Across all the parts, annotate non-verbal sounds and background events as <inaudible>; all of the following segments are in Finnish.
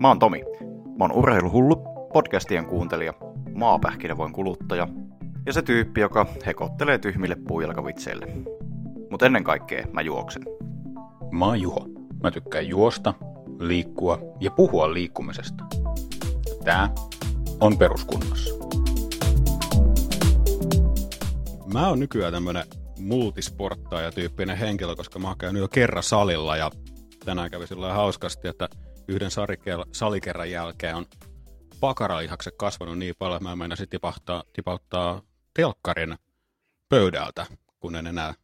Mä oon Tomi. Mä oon urheiluhullu, podcastien kuuntelija, maapähkinävoin kuluttaja ja se tyyppi, joka hekottelee tyhmille puujalkavitseille. Mutta ennen kaikkea mä juoksen. Mä oon Juho. Mä tykkään juosta, liikkua ja puhua liikkumisesta. Tää on peruskunnossa. Mä oon nykyään tämmönen multisporttaaja-tyyppinen henkilö, koska mä oon käynyt jo kerran salilla ja tänään kävi sillä hauskasti, että yhden salikerran jälkeen on pakaralihakset kasvanut niin paljon, että mä meinasin tipahtaa, tipauttaa telkkarin pöydältä, kun en enää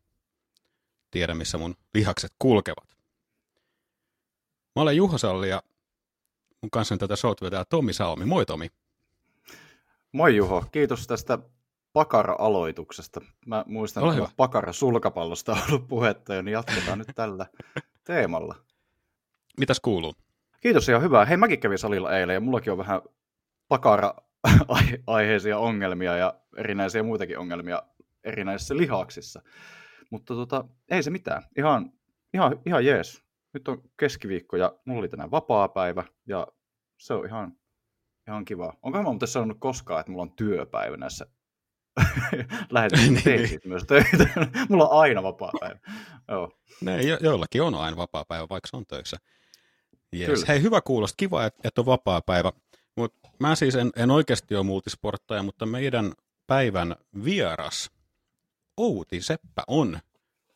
tiedä, missä mun lihakset kulkevat. Mä olen Juho Salli ja mun kanssani tätä showt vetää Tomi Salmi. Moi Tomi. Moi Juho, kiitos tästä pakara-aloituksesta. Mä muistan, että pakara-sulkapallosta on ollut puhetta, niin jatketaan nyt tällä teemalla. Mitäs kuuluu? Kiitos ihan hyvää. Hei, mäkin kävin salilla eilen ja mullakin on vähän pakara-aiheisia <laughs> ongelmia ja erinäisiä muitakin ongelmia erinäisissä lihaksissa. Mutta tota, ei se mitään. Ihan, ihan, ihan jees. Nyt on keskiviikko ja mulla oli tänään vapaa-päivä ja se on ihan, ihan kiva. Onko mä muuten sanonut koskaan, että mulla on työpäivä näissä <laughs> lähetyksissä niin. myös töitä. <laughs> mulla on aina vapaa-päivä. Joo. Ne, jo- joillakin on aina vapaa-päivä, vaikka se on töissä. Yes. Hei, hyvä kuulosta. Kiva, että, että on vapaa-päivä. Mut mä siis en, en oikeasti ole multisporttaja, mutta meidän päivän vieras Outi Seppä on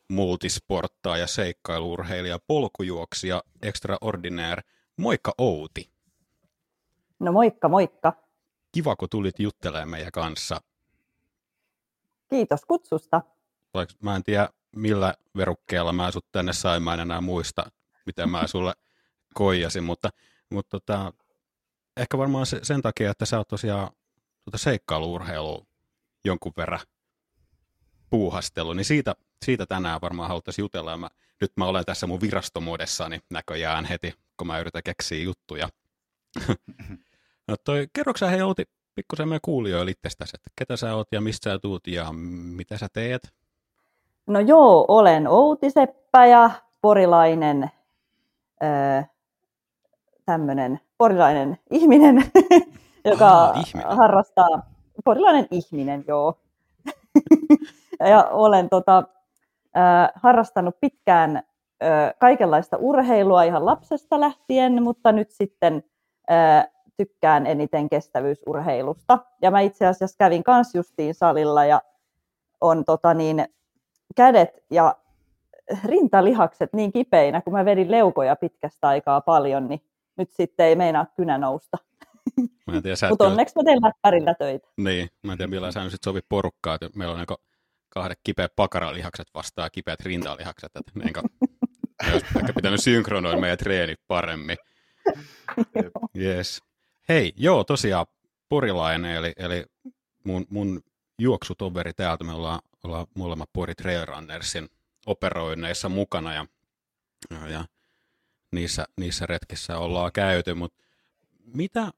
multisporttaaja, seikkailuurheilija, polkujuoksija, extraordinaire. Moikka Outi. No moikka, moikka. Kiva, kun tulit juttelemaan meidän kanssa. Kiitos kutsusta. Mä en tiedä, millä verukkeella mä sut tänne sain, mä en enää muista, mitä mä sulle koijasin, mutta, mutta tota, ehkä varmaan se, sen takia, että sä oot tosiaan tuota seikkailuurheilu jonkun verran puuhastelu, niin siitä, siitä tänään varmaan haluttaisiin jutella. Mä, nyt mä olen tässä mun virastomuodessani näköjään heti, kun mä yritän keksiä juttuja. <laughs> no toi, kerroksä hei Outi pikkusen meidän kuulijoille itsestäsi, että ketä sä oot ja mistä sä tuut ja mitä sä teet? No joo, olen Outi Seppä ja porilainen tämmöinen porilainen ihminen, <laughs> joka ihminen. harrastaa, porilainen ihminen, joo. <laughs> ja olen tota, äh, harrastanut pitkään äh, kaikenlaista urheilua ihan lapsesta lähtien, mutta nyt sitten äh, tykkään eniten kestävyysurheilusta. Ja mä itse asiassa kävin kans justiin salilla ja on tota niin, kädet ja rintalihakset niin kipeinä, kun mä vedin leukoja pitkästä aikaa paljon, niin nyt sitten ei meinaa kynä nousta. <laughs> Mutta onneksi mä teen läppärillä töitä. Niin, mä en tiedä millä sä nyt sovi porukkaa, että meillä on niinku kahdet kipeät pakaralihakset vastaan kipeät rintalihakset, että niinku, <laughs> olisi ehkä pitänyt synkronoida meidän treenit paremmin. <laughs> yes. Hei, joo, tosiaan porilainen, eli, eli mun, mun juoksutoveri täältä, me ollaan, ollaan molemmat Pori Trail Runnersin operoinneissa mukana ja, ja niissä, niissä retkissä ollaan käyty, mutta mitä,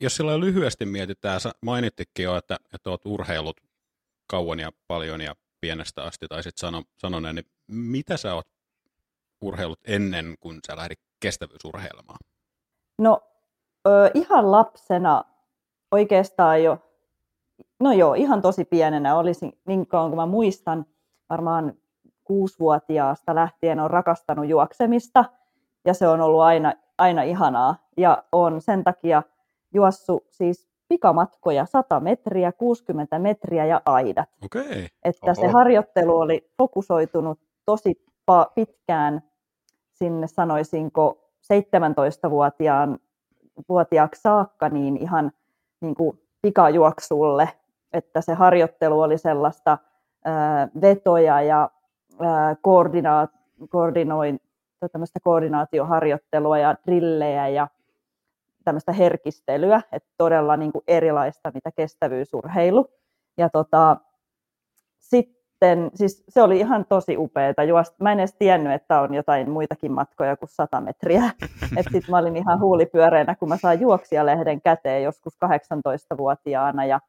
jos sillä lyhyesti mietitään, sä mainittikin jo, että, että olet urheilut kauan ja paljon ja pienestä asti, tai sitten sano, sanoneen, niin mitä sä oot urheilut ennen kuin sä lähdit kestävyysurheilemaan? No ö, ihan lapsena oikeastaan jo, no joo, ihan tosi pienenä olisin, niin kauan kuin mä muistan, varmaan kuusivuotiaasta lähtien on rakastanut juoksemista ja se on ollut aina, aina ihanaa ja on sen takia juossu siis pikamatkoja 100 metriä, 60 metriä ja aidat. Okay. Että Oho. se harjoittelu oli fokusoitunut tosi pitkään sinne sanoisinko 17-vuotiaan vuotiaaksi saakka niin ihan niin kuin pikajuoksulle, että se harjoittelu oli sellaista ää, vetoja ja koordinoin, tämmöistä koordinaatioharjoittelua ja drillejä ja tämmöistä herkistelyä, että todella niin kuin erilaista mitä kestävyysurheilu. Ja tota, sitten, siis se oli ihan tosi upeeta. Mä en edes tiennyt, että on jotain muitakin matkoja kuin 100 metriä. <laughs> Sitten mä olin ihan huulipyöreänä, kun mä sain juoksijalehden käteen joskus 18-vuotiaana ja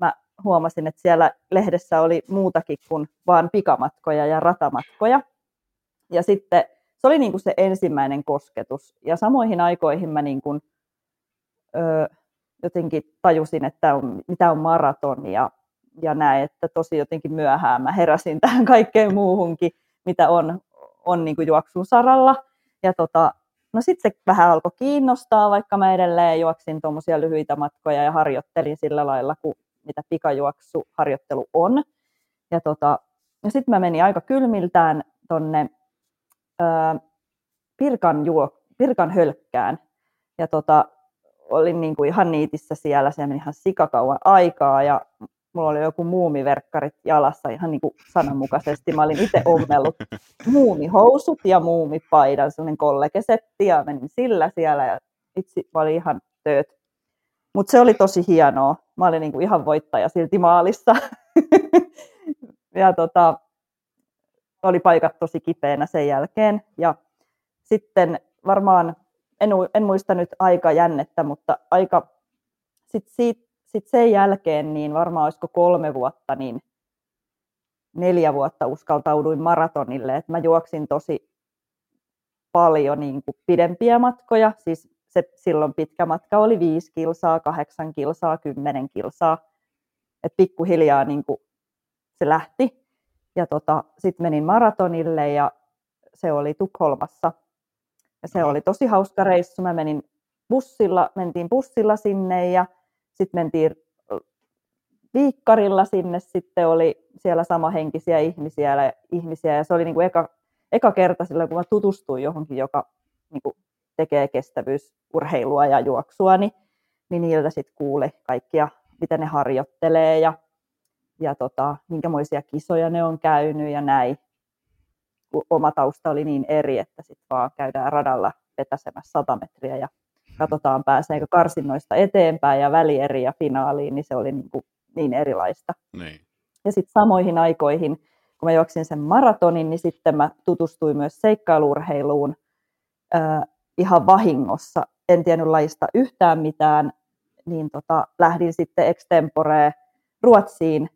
mä huomasin, että siellä lehdessä oli muutakin kuin vain pikamatkoja ja ratamatkoja. Ja sitten se oli niin kuin se ensimmäinen kosketus. Ja samoihin aikoihin mä niin kuin, ö, jotenkin tajusin, että on, mitä on maraton ja, ja näin, että tosi jotenkin myöhään mä heräsin <laughs> tähän kaikkeen muuhunkin, mitä on, on niin kuin juoksun saralla. Ja tota, no sitten se vähän alkoi kiinnostaa, vaikka mä edelleen juoksin tuommoisia lyhyitä matkoja ja harjoittelin sillä lailla, kuin mitä pikajuoksuharjoittelu on. Ja, tota, ja sitten mä menin aika kylmiltään tonne Pirkan, Pirkan hölkkään. Ja tota, olin niin kuin ihan niitissä siellä, se meni ihan sikakauan aikaa ja mulla oli joku muumiverkkarit jalassa ihan niin kuin sananmukaisesti. Mä olin itse ommellut muumihousut ja muumipaidan, sellainen kollegesetti ja menin sillä siellä ja itse mä olin ihan tööt. Mutta se oli tosi hienoa. Mä olin niin kuin ihan voittaja silti maalissa. <laughs> ja tota, oli paikat tosi kipeänä sen jälkeen. Ja sitten varmaan, en, en muista nyt aika jännettä, mutta aika sitten siitä sitten sen jälkeen, niin varmaan olisiko kolme vuotta, niin neljä vuotta uskaltauduin maratonille. Et mä juoksin tosi paljon niin kuin pidempiä matkoja. Siis se silloin pitkä matka oli viisi kilsaa, kahdeksan kilsaa, kymmenen kilsaa. Et pikkuhiljaa niin kuin se lähti. Ja tota, sitten menin maratonille ja se oli Tukholmassa. Ja se oli tosi hauska reissu. Mä menin bussilla, mentiin bussilla sinne ja sitten mentiin viikkarilla sinne, sitten oli siellä samahenkisiä ihmisiä, ihmisiä, ja se oli niin kuin eka, eka kerta silloin, kun mä tutustuin johonkin, joka niin kuin tekee kestävyysurheilua ja juoksua, niin, niin niiltä sitten kuuli kaikkia, mitä ne harjoittelee ja, ja tota, minkämoisia kisoja ne on käynyt ja näin. Oma tausta oli niin eri, että sitten vaan käydään radalla vetäsemässä 100 metriä ja katsotaan pääseekö karsinnoista eteenpäin ja välieri ja finaaliin, niin se oli niin, kuin niin erilaista. Niin. Ja sitten samoihin aikoihin, kun mä juoksin sen maratonin, niin sitten mä tutustuin myös seikkailurheiluun ihan vahingossa. En tiennyt lajista yhtään mitään, niin tota, lähdin sitten extemporee Ruotsiin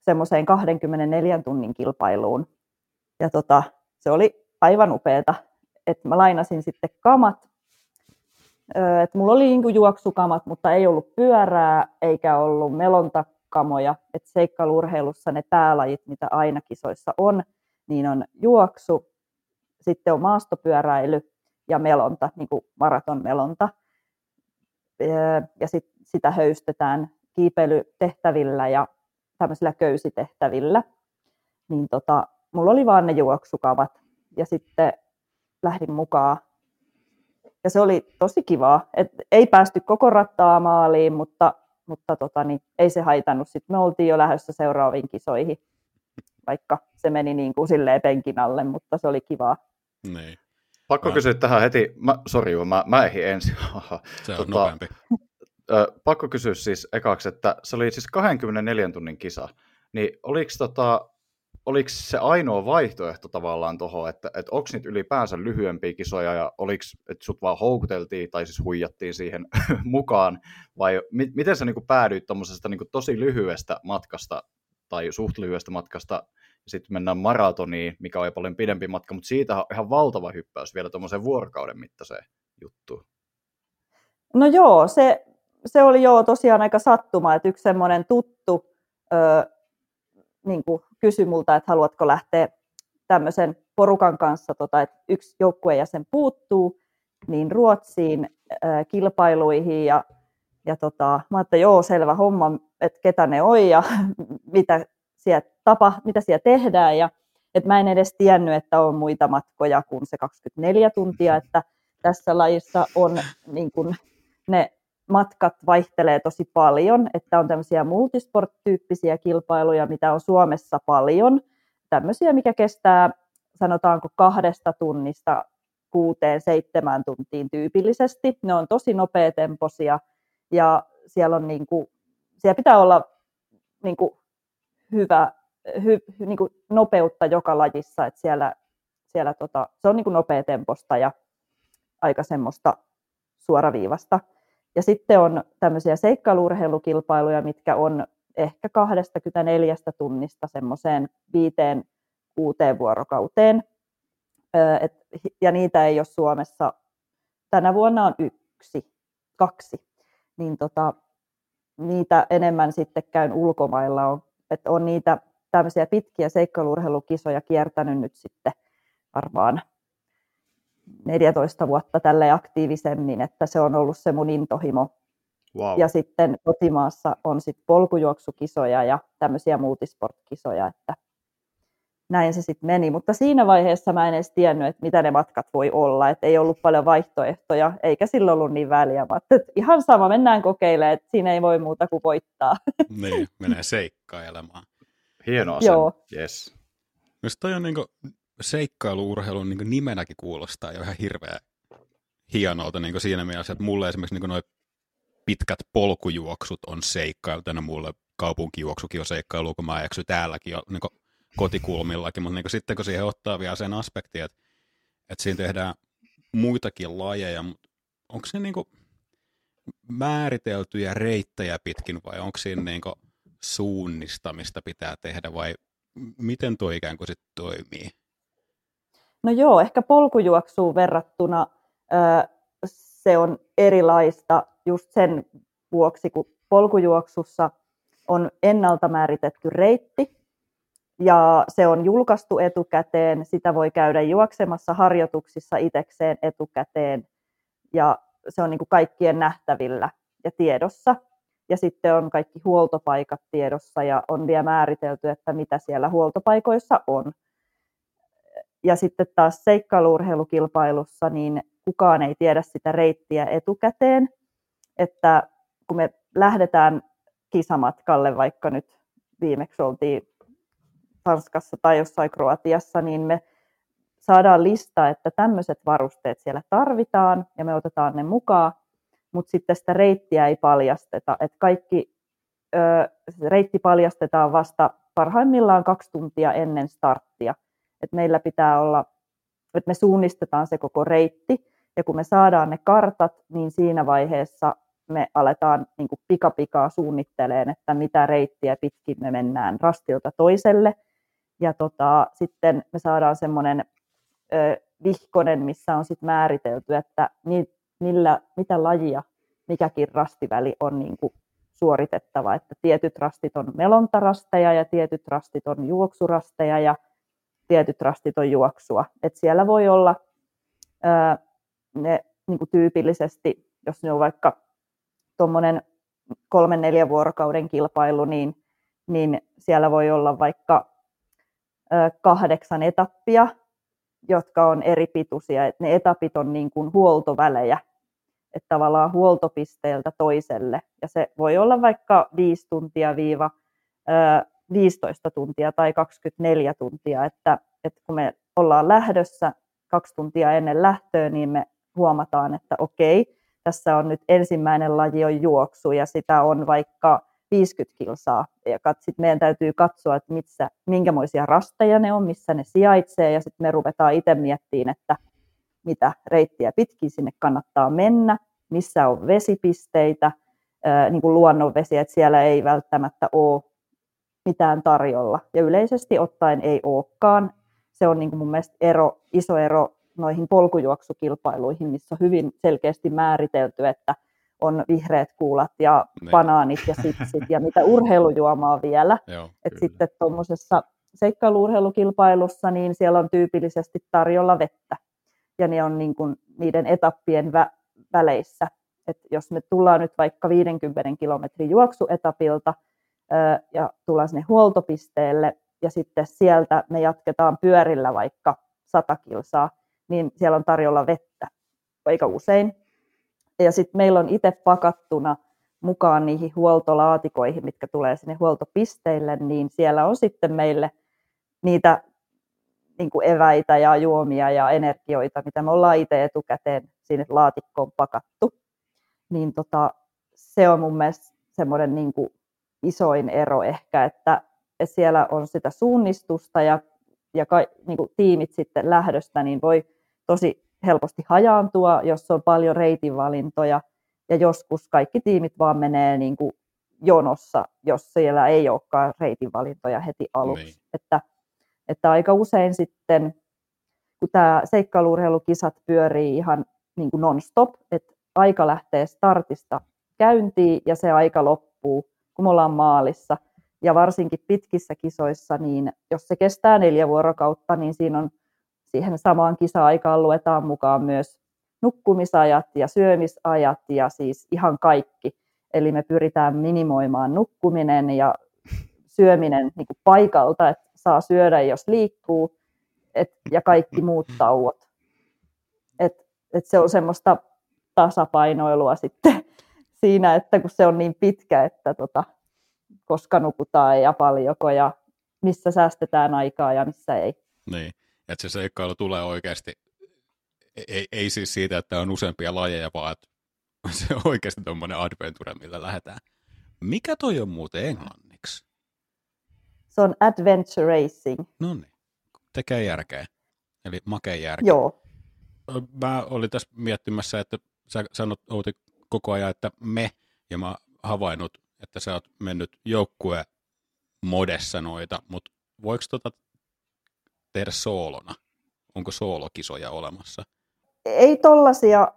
semmoiseen 24 tunnin kilpailuun. Ja tota, se oli aivan upeeta, että mä lainasin sitten kamat että mulla oli niin juoksukamat, mutta ei ollut pyörää eikä ollut melontakamoja. Et seikkailurheilussa ne päälajit, mitä aina kisoissa on, niin on juoksu, sitten on maastopyöräily ja melonta, niin kuin maratonmelonta. Ja sit, sitä höystetään kiipeilytehtävillä ja tämmöisillä köysitehtävillä. Niin tota, mulla oli vaan ne juoksukavat ja sitten lähdin mukaan ja se oli tosi kivaa. Et ei päästy koko rattaa maaliin, mutta, mutta tota, niin, ei se haitannut. Sitten me oltiin jo lähdössä seuraaviin kisoihin, vaikka se meni niin kuin silleen penkin alle, mutta se oli kivaa. Niin. Pakko mä... kysyä tähän heti, mä, sori, mä, mä ehdin ensin. <laughs> se on tota, nopeampi. Ö, pakko kysyä siis ekaksi, että se oli siis 24 tunnin kisa, niin oliko tota, oliko se ainoa vaihtoehto tavallaan tuohon, että, että onko niitä ylipäänsä lyhyempiä kisoja ja oliko, että sut vaan houkuteltiin tai siis huijattiin siihen <laughs> mukaan, vai mi- miten sä niin päädyit tuommoisesta niin tosi lyhyestä matkasta tai suht lyhyestä matkasta sitten mennään maratoniin, mikä on paljon pidempi matka, mutta siitä on ihan valtava hyppäys vielä tuommoiseen vuorokauden mittaiseen juttuun. No joo, se, se oli joo tosiaan aika sattuma, että yksi semmoinen tuttu ö, niin kuin kysyi multa, että haluatko lähteä tämmöisen porukan kanssa, tota, että yksi joukkuejäsen puuttuu, niin Ruotsiin äh, kilpailuihin ja, ja tota, mä että joo, selvä homma, että ketä ne on ja <laughs> mitä siellä, tapa, mitä siellä tehdään ja että mä en edes tiennyt, että on muita matkoja kuin se 24 tuntia, että tässä lajissa on niin kuin ne matkat vaihtelee tosi paljon, että on tämmöisiä multisport-tyyppisiä kilpailuja, mitä on Suomessa paljon, tämmöisiä, mikä kestää sanotaanko kahdesta tunnista kuuteen, seitsemään tuntiin tyypillisesti. Ne on tosi nopeatempoisia ja siellä, on niin kuin, siellä pitää olla niin kuin hyvä, hy, niin kuin nopeutta joka lajissa, että siellä, siellä tota, se on niin kuin nopeatemposta ja aika semmoista suoraviivasta. Ja sitten on tämmöisiä seikkailurheilukilpailuja, mitkä on ehkä 24 tunnista semmoiseen viiteen kuuteen vuorokauteen. et, ja niitä ei ole Suomessa. Tänä vuonna on yksi, kaksi. Niin tota, niitä enemmän sitten käyn ulkomailla. On, että on niitä tämmöisiä pitkiä seikkailurheilukisoja kiertänyt nyt sitten varmaan 14 vuotta tälle aktiivisemmin, että se on ollut se mun intohimo. Wow. Ja sitten kotimaassa on sitten polkujuoksukisoja ja tämmöisiä multisportkisoja, että näin se sitten meni. Mutta siinä vaiheessa mä en edes tiennyt, että mitä ne matkat voi olla, että ei ollut paljon vaihtoehtoja, eikä silloin ollut niin väliä. Mä että ihan sama, mennään kokeilemaan, että siinä ei voi muuta kuin voittaa. <laughs> Niin, menee seikkailemaan. Hieno asia. Joo. Yes. Jos toi on niinku seikkailuurheilun niin nimenäkin kuulostaa jo ihan hirveä hienolta niin siinä mielessä, että mulle esimerkiksi niin noin pitkät polkujuoksut on seikkailu, tänä mulle kaupunkijuoksukin on seikkailu, kun mä eksy täälläkin jo niin kotikulmillakin, mutta niin sitten kun siihen ottaa vielä sen aspektin, että, että siinä tehdään muitakin lajeja, mutta onko se niin määriteltyjä reittejä pitkin vai onko siinä niin suunnistamista pitää tehdä vai miten tuo ikään kuin sitten toimii? No joo, ehkä polkujuoksuun verrattuna se on erilaista just sen vuoksi, kun polkujuoksussa on ennalta määritetty reitti ja se on julkaistu etukäteen, sitä voi käydä juoksemassa harjoituksissa itekseen etukäteen. Ja se on niin kuin kaikkien nähtävillä ja tiedossa. Ja sitten on kaikki huoltopaikat tiedossa ja on vielä määritelty, että mitä siellä huoltopaikoissa on. Ja sitten taas seikkailuurheilukilpailussa, niin kukaan ei tiedä sitä reittiä etukäteen, että kun me lähdetään kisamatkalle, vaikka nyt viimeksi oltiin Tanskassa tai jossain Kroatiassa, niin me saadaan lista, että tämmöiset varusteet siellä tarvitaan ja me otetaan ne mukaan, mutta sitten sitä reittiä ei paljasteta. Että kaikki ö, reitti paljastetaan vasta parhaimmillaan kaksi tuntia ennen starttia että meillä pitää olla, että me suunnistetaan se koko reitti, ja kun me saadaan ne kartat, niin siinä vaiheessa me aletaan niin kuin pikapikaa suunnitteleen, että mitä reittiä pitkin me mennään rastilta toiselle. Ja tota, sitten me saadaan semmoinen vihkonen, missä on sit määritelty, että ni, millä, mitä lajia mikäkin rastiväli on niin kuin suoritettava. Että tietyt rastit on melontarasteja ja tietyt rastit on juoksurasteja ja tietyt rastit on juoksua. Et siellä voi olla ää, ne niin kuin tyypillisesti, jos ne on vaikka tuommoinen kolmen neljän vuorokauden kilpailu, niin, niin siellä voi olla vaikka kahdeksan etappia, jotka on eri pituisia. Ne etapit on niin kuin huoltovälejä, että tavallaan huoltopisteeltä toiselle. Ja se voi olla vaikka viisi tuntia viiva 15 tuntia tai 24 tuntia, että, että kun me ollaan lähdössä kaksi tuntia ennen lähtöä, niin me huomataan, että okei, tässä on nyt ensimmäinen laji on juoksu ja sitä on vaikka 50 kilsaa. Ja sitten meidän täytyy katsoa, että missä, minkämoisia rasteja ne on, missä ne sijaitsee ja sitten me ruvetaan itse miettimään, että mitä reittiä pitkin sinne kannattaa mennä, missä on vesipisteitä, niin kuin luonnonvesi, että siellä ei välttämättä ole mitään tarjolla. Ja yleisesti ottaen ei olekaan. Se on niin kuin mun mielestä ero, iso ero noihin polkujuoksukilpailuihin, missä on hyvin selkeästi määritelty, että on vihreät kuulat ja. Niin. banaanit ja sipsit ja mitä urheilujuomaa vielä. <laughs> Joo, Et sitten tuommoisessa seikkailuurheilukilpailussa, niin siellä on tyypillisesti tarjolla vettä. Ja ne on niin kuin niiden etappien vä- väleissä. Et jos me tullaan nyt vaikka 50 kilometrin juoksuetapilta, ja tullaan sinne huoltopisteelle ja sitten sieltä me jatketaan pyörillä vaikka 100 kilsaa, niin siellä on tarjolla vettä aika usein. Ja sitten meillä on itse pakattuna mukaan niihin huoltolaatikoihin, mitkä tulee sinne huoltopisteille, niin siellä on sitten meille niitä niin kuin eväitä ja juomia ja energioita, mitä me ollaan itse etukäteen sinne laatikkoon pakattu. Niin tota, se on mun mielestä semmoinen niin isoin ero ehkä, että, että siellä on sitä suunnistusta ja, ja ka, niin kuin tiimit sitten lähdöstä, niin voi tosi helposti hajaantua, jos on paljon reitinvalintoja ja joskus kaikki tiimit vaan menee niin kuin jonossa, jos siellä ei olekaan reitinvalintoja heti aluksi. Niin. Että, että aika usein sitten, kun tämä seikkailuurheilukisat pyörii ihan niin kuin non-stop, että aika lähtee startista käyntiin ja se aika loppuu, kun me ollaan maalissa. Ja varsinkin pitkissä kisoissa, niin jos se kestää neljä vuorokautta, niin siinä on siihen samaan kisa-aikaan luetaan mukaan myös nukkumisajat ja syömisajat ja siis ihan kaikki. Eli me pyritään minimoimaan nukkuminen ja syöminen niin kuin paikalta, että saa syödä, jos liikkuu, et, ja kaikki muut tauot. Et, et se on semmoista tasapainoilua sitten <laughs> siinä, että kun se on niin pitkä, että tota, koska nukutaan ja paljonko ja missä säästetään aikaa ja missä ei. Niin, että se seikkailu tulee oikeasti, ei, ei siis siitä, että on useampia lajeja, vaan että <laughs> se on oikeasti tuommoinen adventure, millä lähdetään. Mikä toi on muuten englanniksi? Se on adventure racing. No niin, tekee järkeä. Eli makea järkeä. Joo. Mä olin tässä miettimässä, että sä sanot Outi koko ajan, että me, ja mä havainnut, että sä oot mennyt joukkue modessa noita, mutta voiko tota tehdä soolona? Onko soolokisoja olemassa? Ei tollasia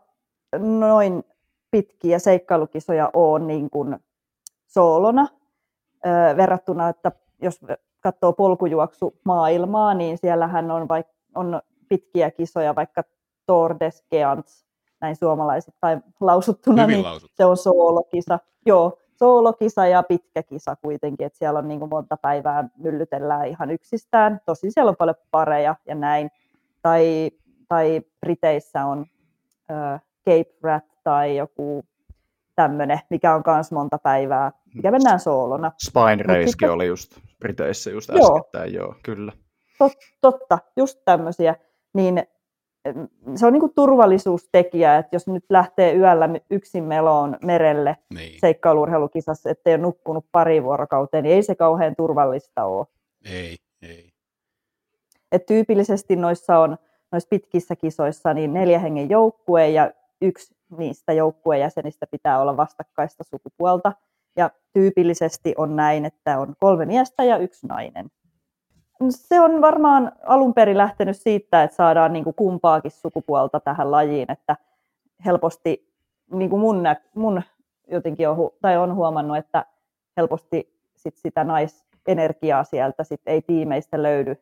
noin pitkiä seikkailukisoja ole niin kuin soolona verrattuna, että jos katsoo polkujuoksu maailmaa, niin siellähän on, vaik- on pitkiä kisoja, vaikka Tour des näin suomalaiset tai lausuttuna, Hyvin niin lausuttu. se on soolokisa. Joo, soolokisa ja pitkä kisa kuitenkin, että siellä on niin kuin monta päivää myllytellään ihan yksistään. Tosi siellä on paljon pareja ja näin. Tai, tai Briteissä on äh, Cape Rat tai joku tämmöinen, mikä on myös monta päivää, mikä mennään soolona. Spine Racekin sitten- oli just Briteissä just Joo. äskettäin, joo, kyllä. Tot, totta, just tämmöisiä. Niin se on niin kuin turvallisuustekijä, että jos nyt lähtee yöllä yksin meloon merelle Niin, seikkailuurheilukisassa, ettei ole nukkunut pari vuorokauteen, niin ei se kauhean turvallista ole. ei, ei. Et tyypillisesti noissa on noissa pitkissä kisoissa niin neljä hengen joukkue ja yksi niistä joukkueen jäsenistä pitää olla vastakkaista sukupuolta. Ja tyypillisesti on näin, että on kolme miestä ja yksi nainen. Se on varmaan alun perin lähtenyt siitä, että saadaan niin kuin kumpaakin sukupuolta tähän lajiin, että helposti niin kuin mun, nä- mun jotenkin on, hu- tai on huomannut, että helposti sit sitä naisenergiaa sieltä sit ei tiimeistä löydy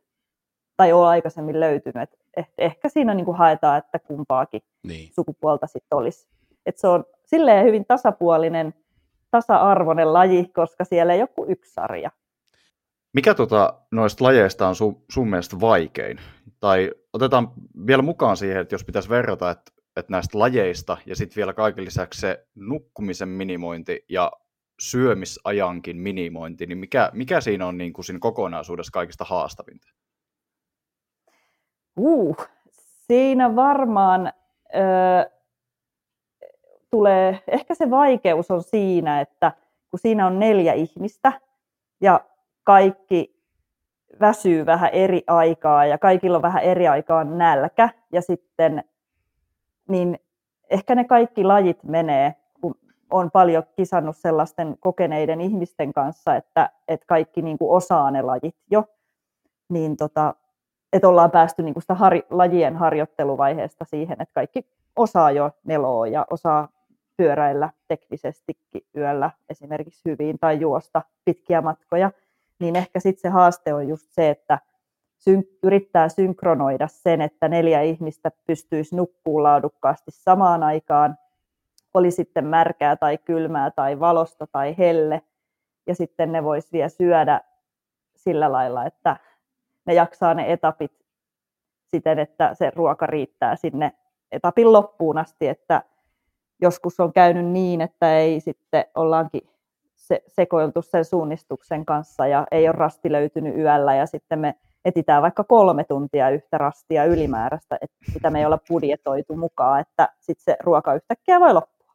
tai ole aikaisemmin löytynyt. Et eh- ehkä siinä niin kuin haetaan, että kumpaakin Niin. sukupuolta sitten olisi. Et se on silleen hyvin tasapuolinen, tasa-arvoinen laji, koska siellä ei ole kuin yksi sarja. Mikä tota, noista lajeista on sun, sun mielestä vaikein? Tai otetaan vielä mukaan siihen, että jos pitäisi verrata, että, että näistä lajeista ja sitten vielä kaiken lisäksi se nukkumisen minimointi ja syömisajankin minimointi, niin mikä, mikä siinä on niin kuin siinä kokonaisuudessa kaikista haastavinta? Uh, siinä varmaan ö, tulee, ehkä se vaikeus on siinä, että kun siinä on neljä ihmistä ja kaikki väsyy vähän eri aikaa ja kaikilla on vähän eri aikaan nälkä. Ja sitten niin ehkä ne kaikki lajit menee, kun on paljon kisannut sellaisten kokeneiden ihmisten kanssa, että, että kaikki niin kuin osaa ne lajit jo, niin tota, että ollaan päästy niin kuin sitä har, lajien harjoitteluvaiheesta siihen, että kaikki osaa jo neloa ja osaa pyöräillä teknisestikin yöllä esimerkiksi hyvin tai juosta pitkiä matkoja, niin ehkä sitten se haaste on just se, että syn- yrittää synkronoida sen, että neljä ihmistä pystyisi nukkumaan laadukkaasti samaan aikaan, oli sitten märkää tai kylmää tai valosta tai helle, ja sitten ne vois vielä syödä sillä lailla, että ne jaksaa ne etapit siten, että se ruoka riittää sinne etapin loppuun asti, että joskus on käynyt niin, että ei sitten ollaankin se, sekoiltu sen suunnistuksen kanssa ja ei ole rasti löytynyt yöllä ja sitten me etitään vaikka kolme tuntia yhtä rastia ylimääräistä, että sitä me ei olla budjetoitu mukaan, että sitten se ruoka yhtäkkiä voi loppua.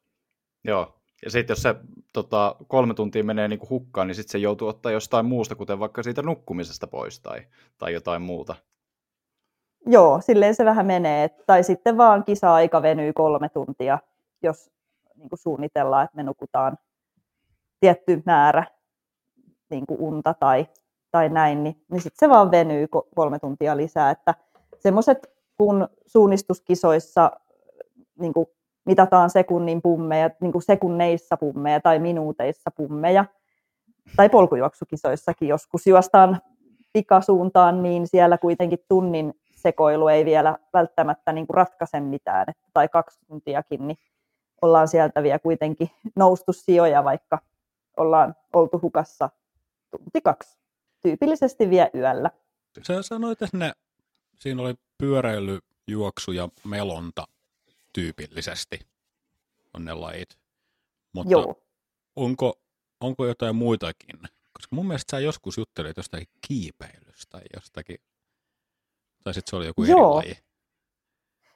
Joo. Ja sitten jos se tota, kolme tuntia menee niin kuin hukkaan, niin sitten se joutuu ottaa jostain muusta, kuten vaikka siitä nukkumisesta pois tai, tai jotain muuta. Joo, silleen se vähän menee. Tai sitten vaan kisa-aika venyy kolme tuntia, jos niin kuin suunnitellaan, että me nukutaan tietty määrä niin kuin unta tai, tai näin, niin, niin sitten se vaan venyy ko- kolme tuntia lisää. Että semmoiset kun suunnistuskisoissa niin kuin mitataan sekunnin pummeja, niin kuin sekunneissa pummeja tai minuuteissa pummeja, tai polkujuoksukisoissakin joskus juostaan pikasuuntaan, niin siellä kuitenkin tunnin sekoilu ei vielä välttämättä niin kuin ratkaise mitään, että, tai kaksi tuntiakin, niin ollaan sieltä vielä kuitenkin noustu sijoja, vaikka ollaan oltu hukassa tunti kaksi. Tyypillisesti vielä yöllä. Sä sanoit, että ne, siinä oli pyöräily, juoksu ja melonta tyypillisesti on ne lajit. Mutta Joo. Onko, onko jotain muitakin? Koska mun mielestä sä joskus juttelit jostakin kiipeilystä tai jostakin, tai sitten se oli joku Joo. eri laji.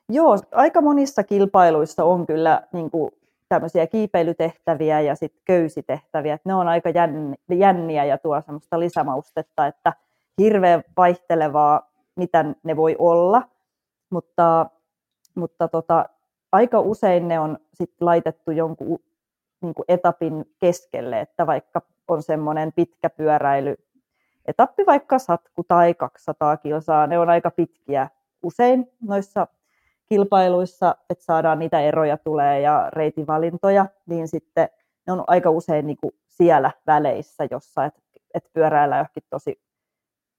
Joo, aika monissa kilpailuissa on kyllä niin kuin tämmöisiä kiipeilytehtäviä ja sitten köysitehtäviä. Et ne on aika jänn- jänniä ja tuo semmoista lisämaustetta, että hirveän vaihtelevaa, mitä ne voi olla, mutta, mutta tota, aika usein ne on sit laitettu jonkun niin kuin etapin keskelle, että vaikka on semmoinen pitkä pyöräily, etappi vaikka satku tai 200 kilsaa, ne on aika pitkiä usein noissa kilpailuissa, että saadaan niitä eroja tulee ja reitivalintoja, niin sitten ne on aika usein niin kuin siellä väleissä, jossa et, et pyöräillä johonkin tosi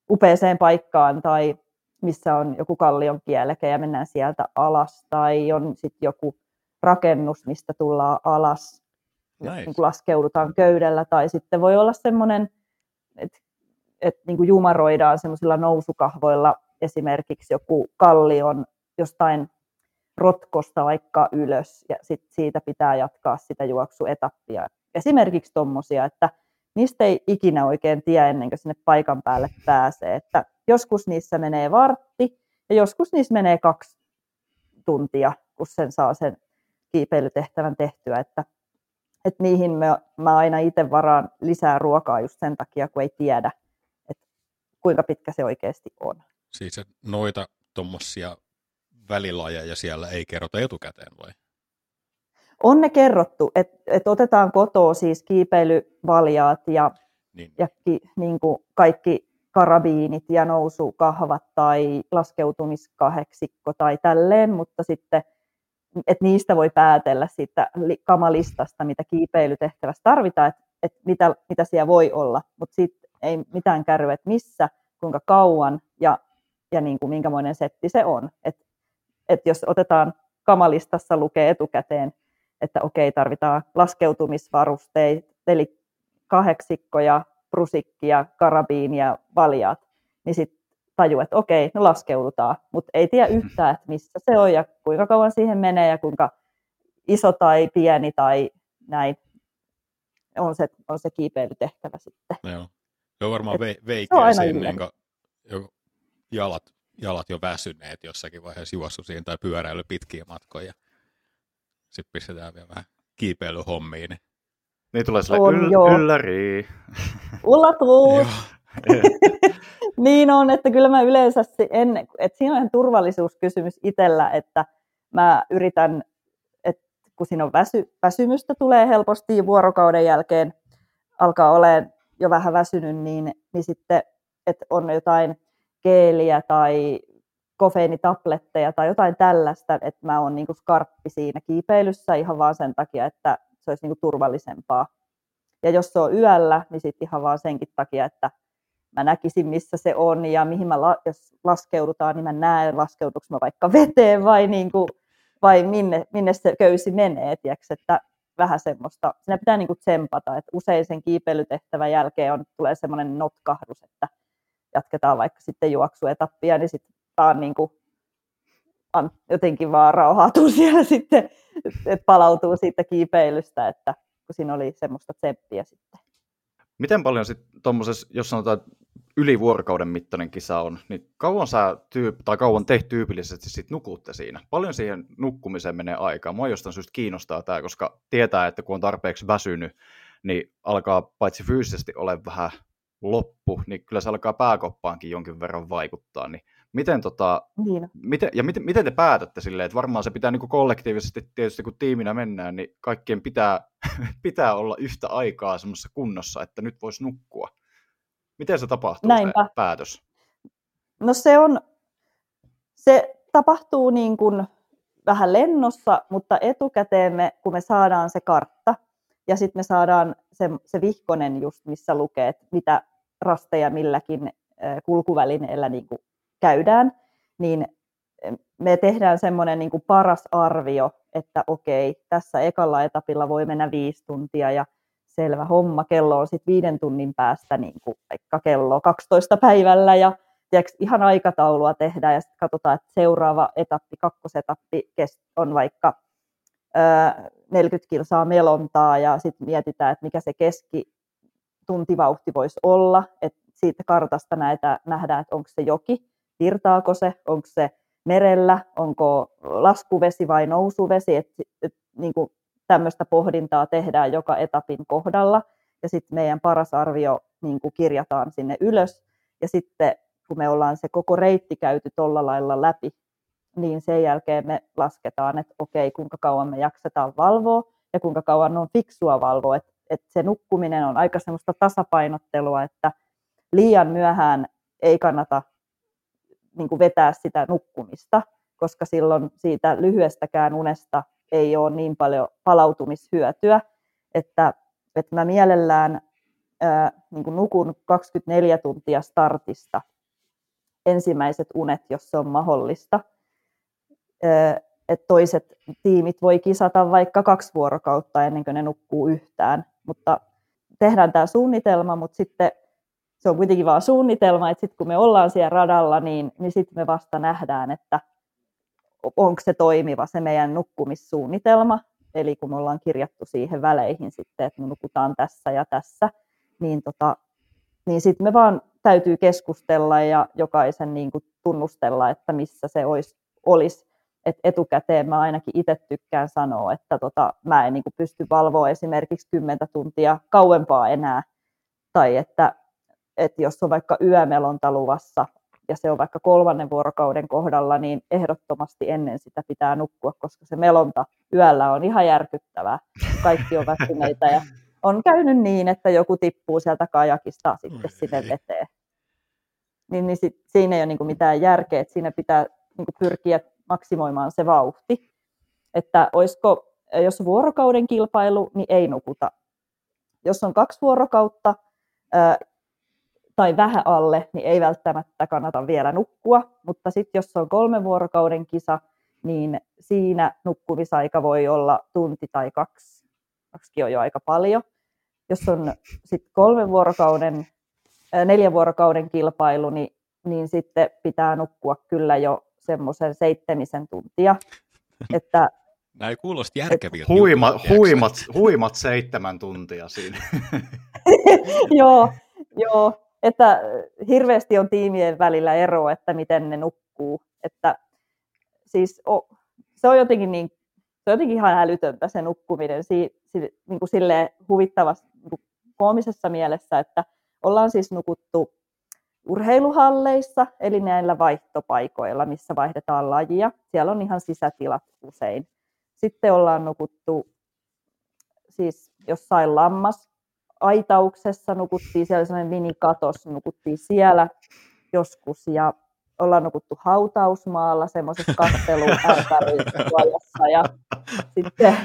upeeseen paikkaan tai missä on joku kallion kieleke ja mennään sieltä alas tai on sitten joku rakennus, mistä tullaan alas, Nice. niin kuin laskeudutaan köydellä tai sitten voi olla semmoinen, että et niin kuin jumaroidaan semmoisilla nousukahvoilla esimerkiksi joku kallion jostain rotkosta vaikka ylös ja sit siitä pitää jatkaa sitä juoksuetappia. Esimerkiksi tuommoisia, että niistä ei ikinä oikein tiedä ennen kuin sinne paikan päälle pääsee. Että joskus niissä menee vartti ja joskus niissä menee kaksi tuntia, kun sen saa sen kiipeilytehtävän tehtyä. Että, että niihin mä, mä aina itse varaan lisää ruokaa just sen takia, kun ei tiedä, että kuinka pitkä se oikeasti on. Siis noita tuommoisia välilajeja siellä ei kerrota etukäteen vai? On ne kerrottu, että et otetaan kotoa siis kiipeilyvaljaat ja, Niin. ja ki, niin kuin kaikki karabiinit ja nousukahvat tai laskeutumiskaheksikko tai tälleen, mutta sitten et niistä voi päätellä siitä li- kamalistasta, mitä kiipeilytehtävässä tarvitaan, että et mitä, mitä siellä voi olla, mutta sitten ei mitään kärryä, että missä, kuinka kauan ja, ja niin kuin minkämoinen setti se on. Et, et jos otetaan kamalistassa lukee etukäteen, että okei, tarvitaan laskeutumisvarusteita, eli kahdeksikkoja, prusikkia, karabiinia, valjaat, niin sitten tajuu, että okei, no laskeudutaan, mutta ei tiedä yhtään, että missä se on ja kuinka kauan siihen menee ja kuinka iso tai pieni tai näin on se, on se kiipeilytehtävä sitten. Joo. Se on varmaan ve- se on veikeä kuin, jo jalat, jalat jo väsyneet jossakin vaiheessa juossu siihen tai pyöräily pitkiä matkoja. Sitten pistetään vielä vähän kiipeilyhommiin. Niin. Niin tulee sille On, yl- ylläri. <laughs> Niin on, että kyllä mä yleensä, en, että siinä on ihan turvallisuuskysymys itsellä, että mä yritän, että kun siinä on väsy, väsymystä tulee helposti vuorokauden jälkeen, alkaa olemaan jo vähän väsynyt, niin, niin sitten, että on jotain geeliä tai kofeiinitabletteja tai jotain tällaista, että mä oon niinku skarppi siinä kiipeilyssä ihan vaan sen takia, että se olisi niinku turvallisempaa. Ja jos se on yöllä, niin sitten ihan vaan senkin takia, että mä näkisin, missä se on ja mihin mä, la- jos laskeudutaan, niin mä näen, laskeuduks mä vaikka veteen vai, niin kuin, vai minne, minne se köysi menee, tiiäks, että vähän semmoista, siinä pitää niin kuin tsempata, että usein sen kiipeilytehtävän jälkeen on, tulee semmoinen notkahdus, että jatketaan vaikka sitten juoksuetappia, niin sitten vaan niin kuin, jotenkin vaan rauhautuu <laughs> siellä sitten, että palautuu siitä kiipeilystä, että kun siinä oli semmoista tsemppiä sitten. Miten paljon sitten tuommoisessa, jos sanotaan, että yli vuorokauden mittainen kisa on, niin kauan sä tyyp, tai kauan te tyypillisesti sit nukutte siinä? Paljon siihen nukkumiseen menee aikaa? Mua jostain syystä kiinnostaa tämä, koska tietää, että kun on tarpeeksi väsynyt, niin alkaa paitsi fyysisesti ole vähän loppu, niin kyllä se alkaa pääkoppaankin jonkin verran vaikuttaa. Niin miten tota, Niin. miten, ja miten, miten te päätätte silleen, että varmaan se pitää niin kollektiivisesti tietysti kun tiiminä mennään, niin kaikkien pitää, <laughs> pitää olla yhtä aikaa semmoisessa kunnossa, että nyt voisi nukkua. Miten se tapahtuu Näinpä. se päätös? No se on, se tapahtuu niin kuin vähän lennossa, mutta etukäteen me, kun me saadaan se kartta ja sitten me saadaan se, se vihkonen just, missä lukee, että mitä rasteja milläkin kulkuvälineellä niin kuin käydään, niin me tehdään semmoinen niin kuin paras arvio, että okei, tässä ekalla etapilla voi mennä viisi tuntia ja selvä homma, kello on sitten viiden tunnin päästä niin kuin vaikka kello 12 päivällä ja tiedätkö, ihan aikataulua tehdään ja sitten katsotaan, että seuraava etappi, kakkosetappi on vaikka ö, 40 kilsaa melontaa ja sitten mietitään, että mikä se keski tuntivauhti voisi olla, että siitä kartasta näitä, nähdään, että onko se joki, virtaako se, onko se merellä, onko laskuvesi vai nousuvesi, että et, niin kuin tämmöistä pohdintaa tehdään joka etapin kohdalla, ja sitten meidän paras arvio niin kuin kirjataan sinne ylös, ja sitten kun me ollaan se koko reitti käyty tuolla lailla läpi, niin sen jälkeen me lasketaan, että okei, kuinka kauan me jaksetaan valvoa, ja kuinka kauan on fiksua valvoa, että että se nukkuminen on aika semmoista tasapainottelua, että liian myöhään ei kannata niin kuin vetää sitä nukkumista, koska silloin siitä lyhyestäkään unesta ei ole niin paljon palautumishyötyä, että, että mä mielellään ää, niin kuin nukun 24 tuntia startista ensimmäiset unet, jos se on mahdollista. että toiset tiimit voi kisata vaikka kaksi vuorokautta ennen kuin ne nukkuu yhtään, mutta tehdään tämä suunnitelma, mutta sitten se on kuitenkin vain suunnitelma, että sitten kun me ollaan siellä radalla, niin, niin sitten me vasta nähdään, että onko se toimiva se meidän nukkumissuunnitelma, eli kun me ollaan kirjattu siihen väleihin sitten, että me nukutaan tässä ja tässä, niin, tota, niin sitten me vaan täytyy keskustella ja jokaisen niin kuin tunnustella, että missä se olisi, olisi et etukäteen mä ainakin itse tykkään sanoa, että tota, mä en niin kuin pysty valvoa esimerkiksi 10 tuntia kauempaa enää, tai että, että jos on vaikka yömelonta luvassa ja se on vaikka kolmannen vuorokauden kohdalla, niin ehdottomasti ennen sitä pitää nukkua, koska se melonta yöllä on ihan järkyttävää. Kaikki on väsyneitä ja on käynyt niin, että joku tippuu sieltä kajakista sitten sinne veteen. Niin, niin sit, siinä ei ole niin mitään järkeä, että siinä pitää niin pyrkiä maksimoimaan se vauhti. Että olisiko, jos on vuorokauden kilpailu, niin ei nukuta. Jos on kaksi vuorokautta ää, tai vähän alle, niin ei välttämättä kannata vielä nukkua. Mutta sitten jos on kolmen vuorokauden kisa, niin siinä nukkumisaika voi olla tunti tai kaksi. Kaksikin on jo aika paljon. Jos on sitten kolmen vuorokauden, neljän vuorokauden kilpailu, niin, niin sitten pitää nukkua kyllä jo semmoisen seitsemisen tuntia. <laughs> Että, Nämä ei kuulosta järkeviltä. Huima, huimat, <laughs> huimat seitsemän tuntia siinä. <laughs> joo, joo, että hirveästi on tiimien välillä ero, että miten ne nukkuu. Että siis o, se on jotenkin niin se on jotenkin ihan älytöntä se nukkuminen si, si, niin kuin huvittavassa niin kuin koomisessa mielessä, että ollaan siis nukuttu urheiluhalleissa, eli näillä vaihtopaikoilla, missä vaihdetaan lajia. Siellä on ihan sisätilat usein. Sitten ollaan nukuttu siis jossain lammas aitauksessa, nukuttiin siellä sellainen minikatos, nukuttiin siellä joskus ja ollaan nukuttu hautausmaalla semmoisessa <laughs> katteluämpärissä ja sitten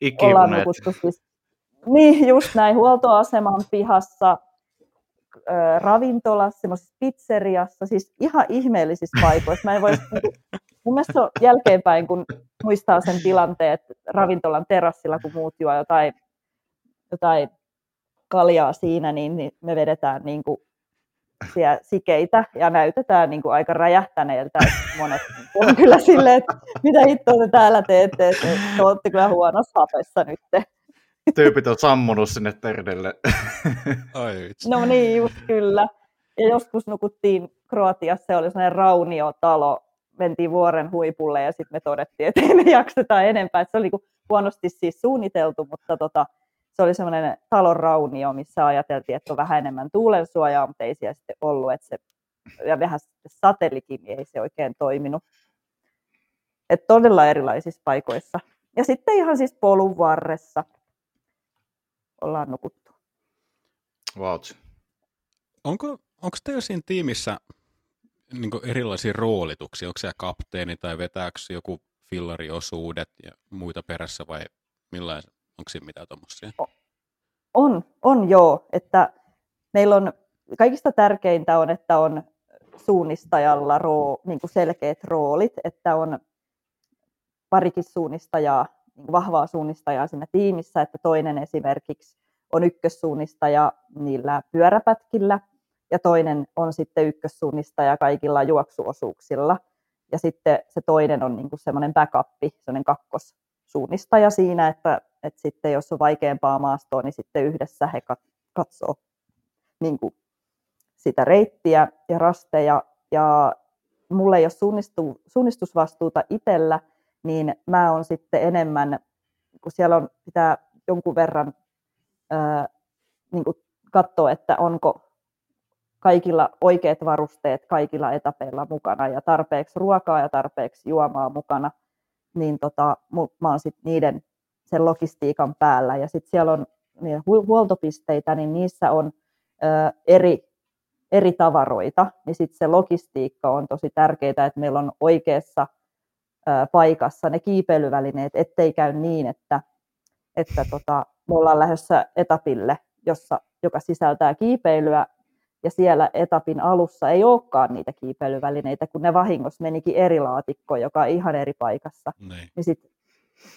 Ikiunet. ollaan nukuttu siis, niin just näin, huoltoaseman pihassa, ravintolassa, semmoisessa pizzeriassa, siis ihan ihmeellisissä paikoissa. Mä en vois, niin kuin, mun mielestä on jälkeenpäin, kun muistaa sen tilanteen, että ravintolan terassilla, kun muut juo jotain, jotain kaljaa siinä, niin, niin me vedetään niin kuin siellä sikeitä ja näytetään niin kuin aika räjähtäneeltä. Monet on kyllä silleen, että mitä hittoa te täällä teette, että te olette kyllä huonossa hapessa nyt tyypit on sammunut sinne terdelle. Ai, no niin, just kyllä. Ja joskus nukuttiin Kroatiassa, se oli sellainen rauniotalo, mentiin vuoren huipulle ja sitten me todettiin, että ei me jakseta enempää. Et se oli niinku huonosti siis suunniteltu, mutta tota, se oli semmoinen talon raunio, missä ajateltiin, että on vähän enemmän tuulensuojaa, mutta ei siellä sitten ollut. Että se, ja vähän sitten satelikin, niin ei se oikein toiminut. Et todella erilaisissa paikoissa. Ja sitten ihan siis polun varressa ollaan nukuttu. Wow. Onko, onko teillä siinä tiimissä niin erilaisia roolituksia? Onko se kapteeni tai vetääkö joku fillariosuudet ja muita perässä vai millä, onko siinä mitään tuommoisia? On, on joo, että meillä on kaikista tärkeintä on, että on suunnistajalla roo, niin selkeät roolit, että on parikin suunnistajaa, vahvaa suunnistajaa siinä tiimissä, että toinen esimerkiksi on ykkössuunnistaja niillä pyöräpätkillä ja toinen on sitten ykkössuunnistaja kaikilla juoksuosuuksilla. Ja sitten se toinen on niin semmoinen backup, semmoinen kakkossuunnistaja siinä, että, että sitten jos on vaikeampaa maastoa, niin sitten yhdessä he katsoo niin kuin sitä reittiä ja rasteja. Ja mulla ei ole suunnistu, suunnistusvastuuta itsellä, niin mä on sitten enemmän, kun siellä on, pitää jonkun verran ää, niin kuin katsoa, että onko kaikilla oikeat varusteet kaikilla etapeilla mukana ja tarpeeksi ruokaa ja tarpeeksi juomaa mukana, niin tota, mä oon sit niiden sen logistiikan päällä. Ja sitten siellä on niitä huoltopisteitä, niin niissä on ö, eri, eri tavaroita, niin sitten se logistiikka on tosi tärkeää, että meillä on oikeassa paikassa ne kiipeilyvälineet, ettei käy niin, että, että tota, me ollaan lähdössä etapille, jossa, joka sisältää kiipeilyä, ja siellä etapin alussa ei olekaan niitä kiipeilyvälineitä, kun ne vahingossa menikin eri laatikkoon, joka on ihan eri paikassa. Niin, niin sitten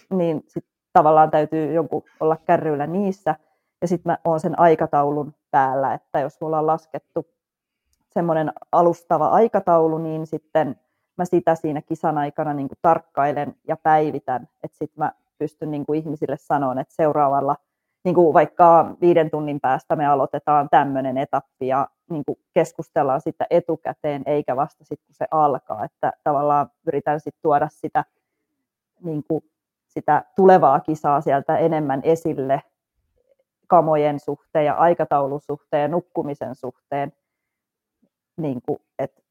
niin sit tavallaan täytyy jonkun olla kärryillä niissä. Ja sitten mä oon sen aikataulun päällä, että jos mulla on laskettu semmoinen alustava aikataulu, niin sitten mä sitä siinä kisan aikana niin kuin tarkkailen ja päivitän, että sitten mä pystyn niin kuin ihmisille sanomaan, että seuraavalla niin kuin vaikka viiden tunnin päästä me aloitetaan tämmöinen etappi ja niin kuin keskustellaan sitä etukäteen, eikä vasta sitten kun se alkaa, että tavallaan pyritään sitten tuoda sitä, niin kuin, sitä tulevaa kisaa sieltä enemmän esille kamojen suhteen ja aikataulun suhteen ja nukkumisen suhteen, niin kuin, että,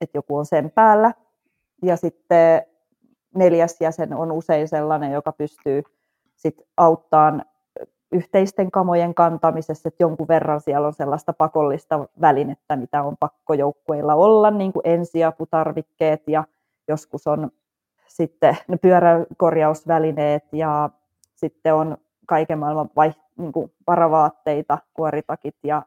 että joku on sen päällä. Ja sitten neljäs jäsen on usein sellainen, joka pystyy sit auttamaan yhteisten kamojen kantamisessa, että jonkun verran siellä on sellaista pakollista välinettä, mitä on pakko joukkueilla olla, niin kuin ensiaputarvikkeet ja joskus on sitten ne pyöräkorjausvälineet ja sitten on kaiken maailman vai, niin kuin varavaatteita, kuoritakit ja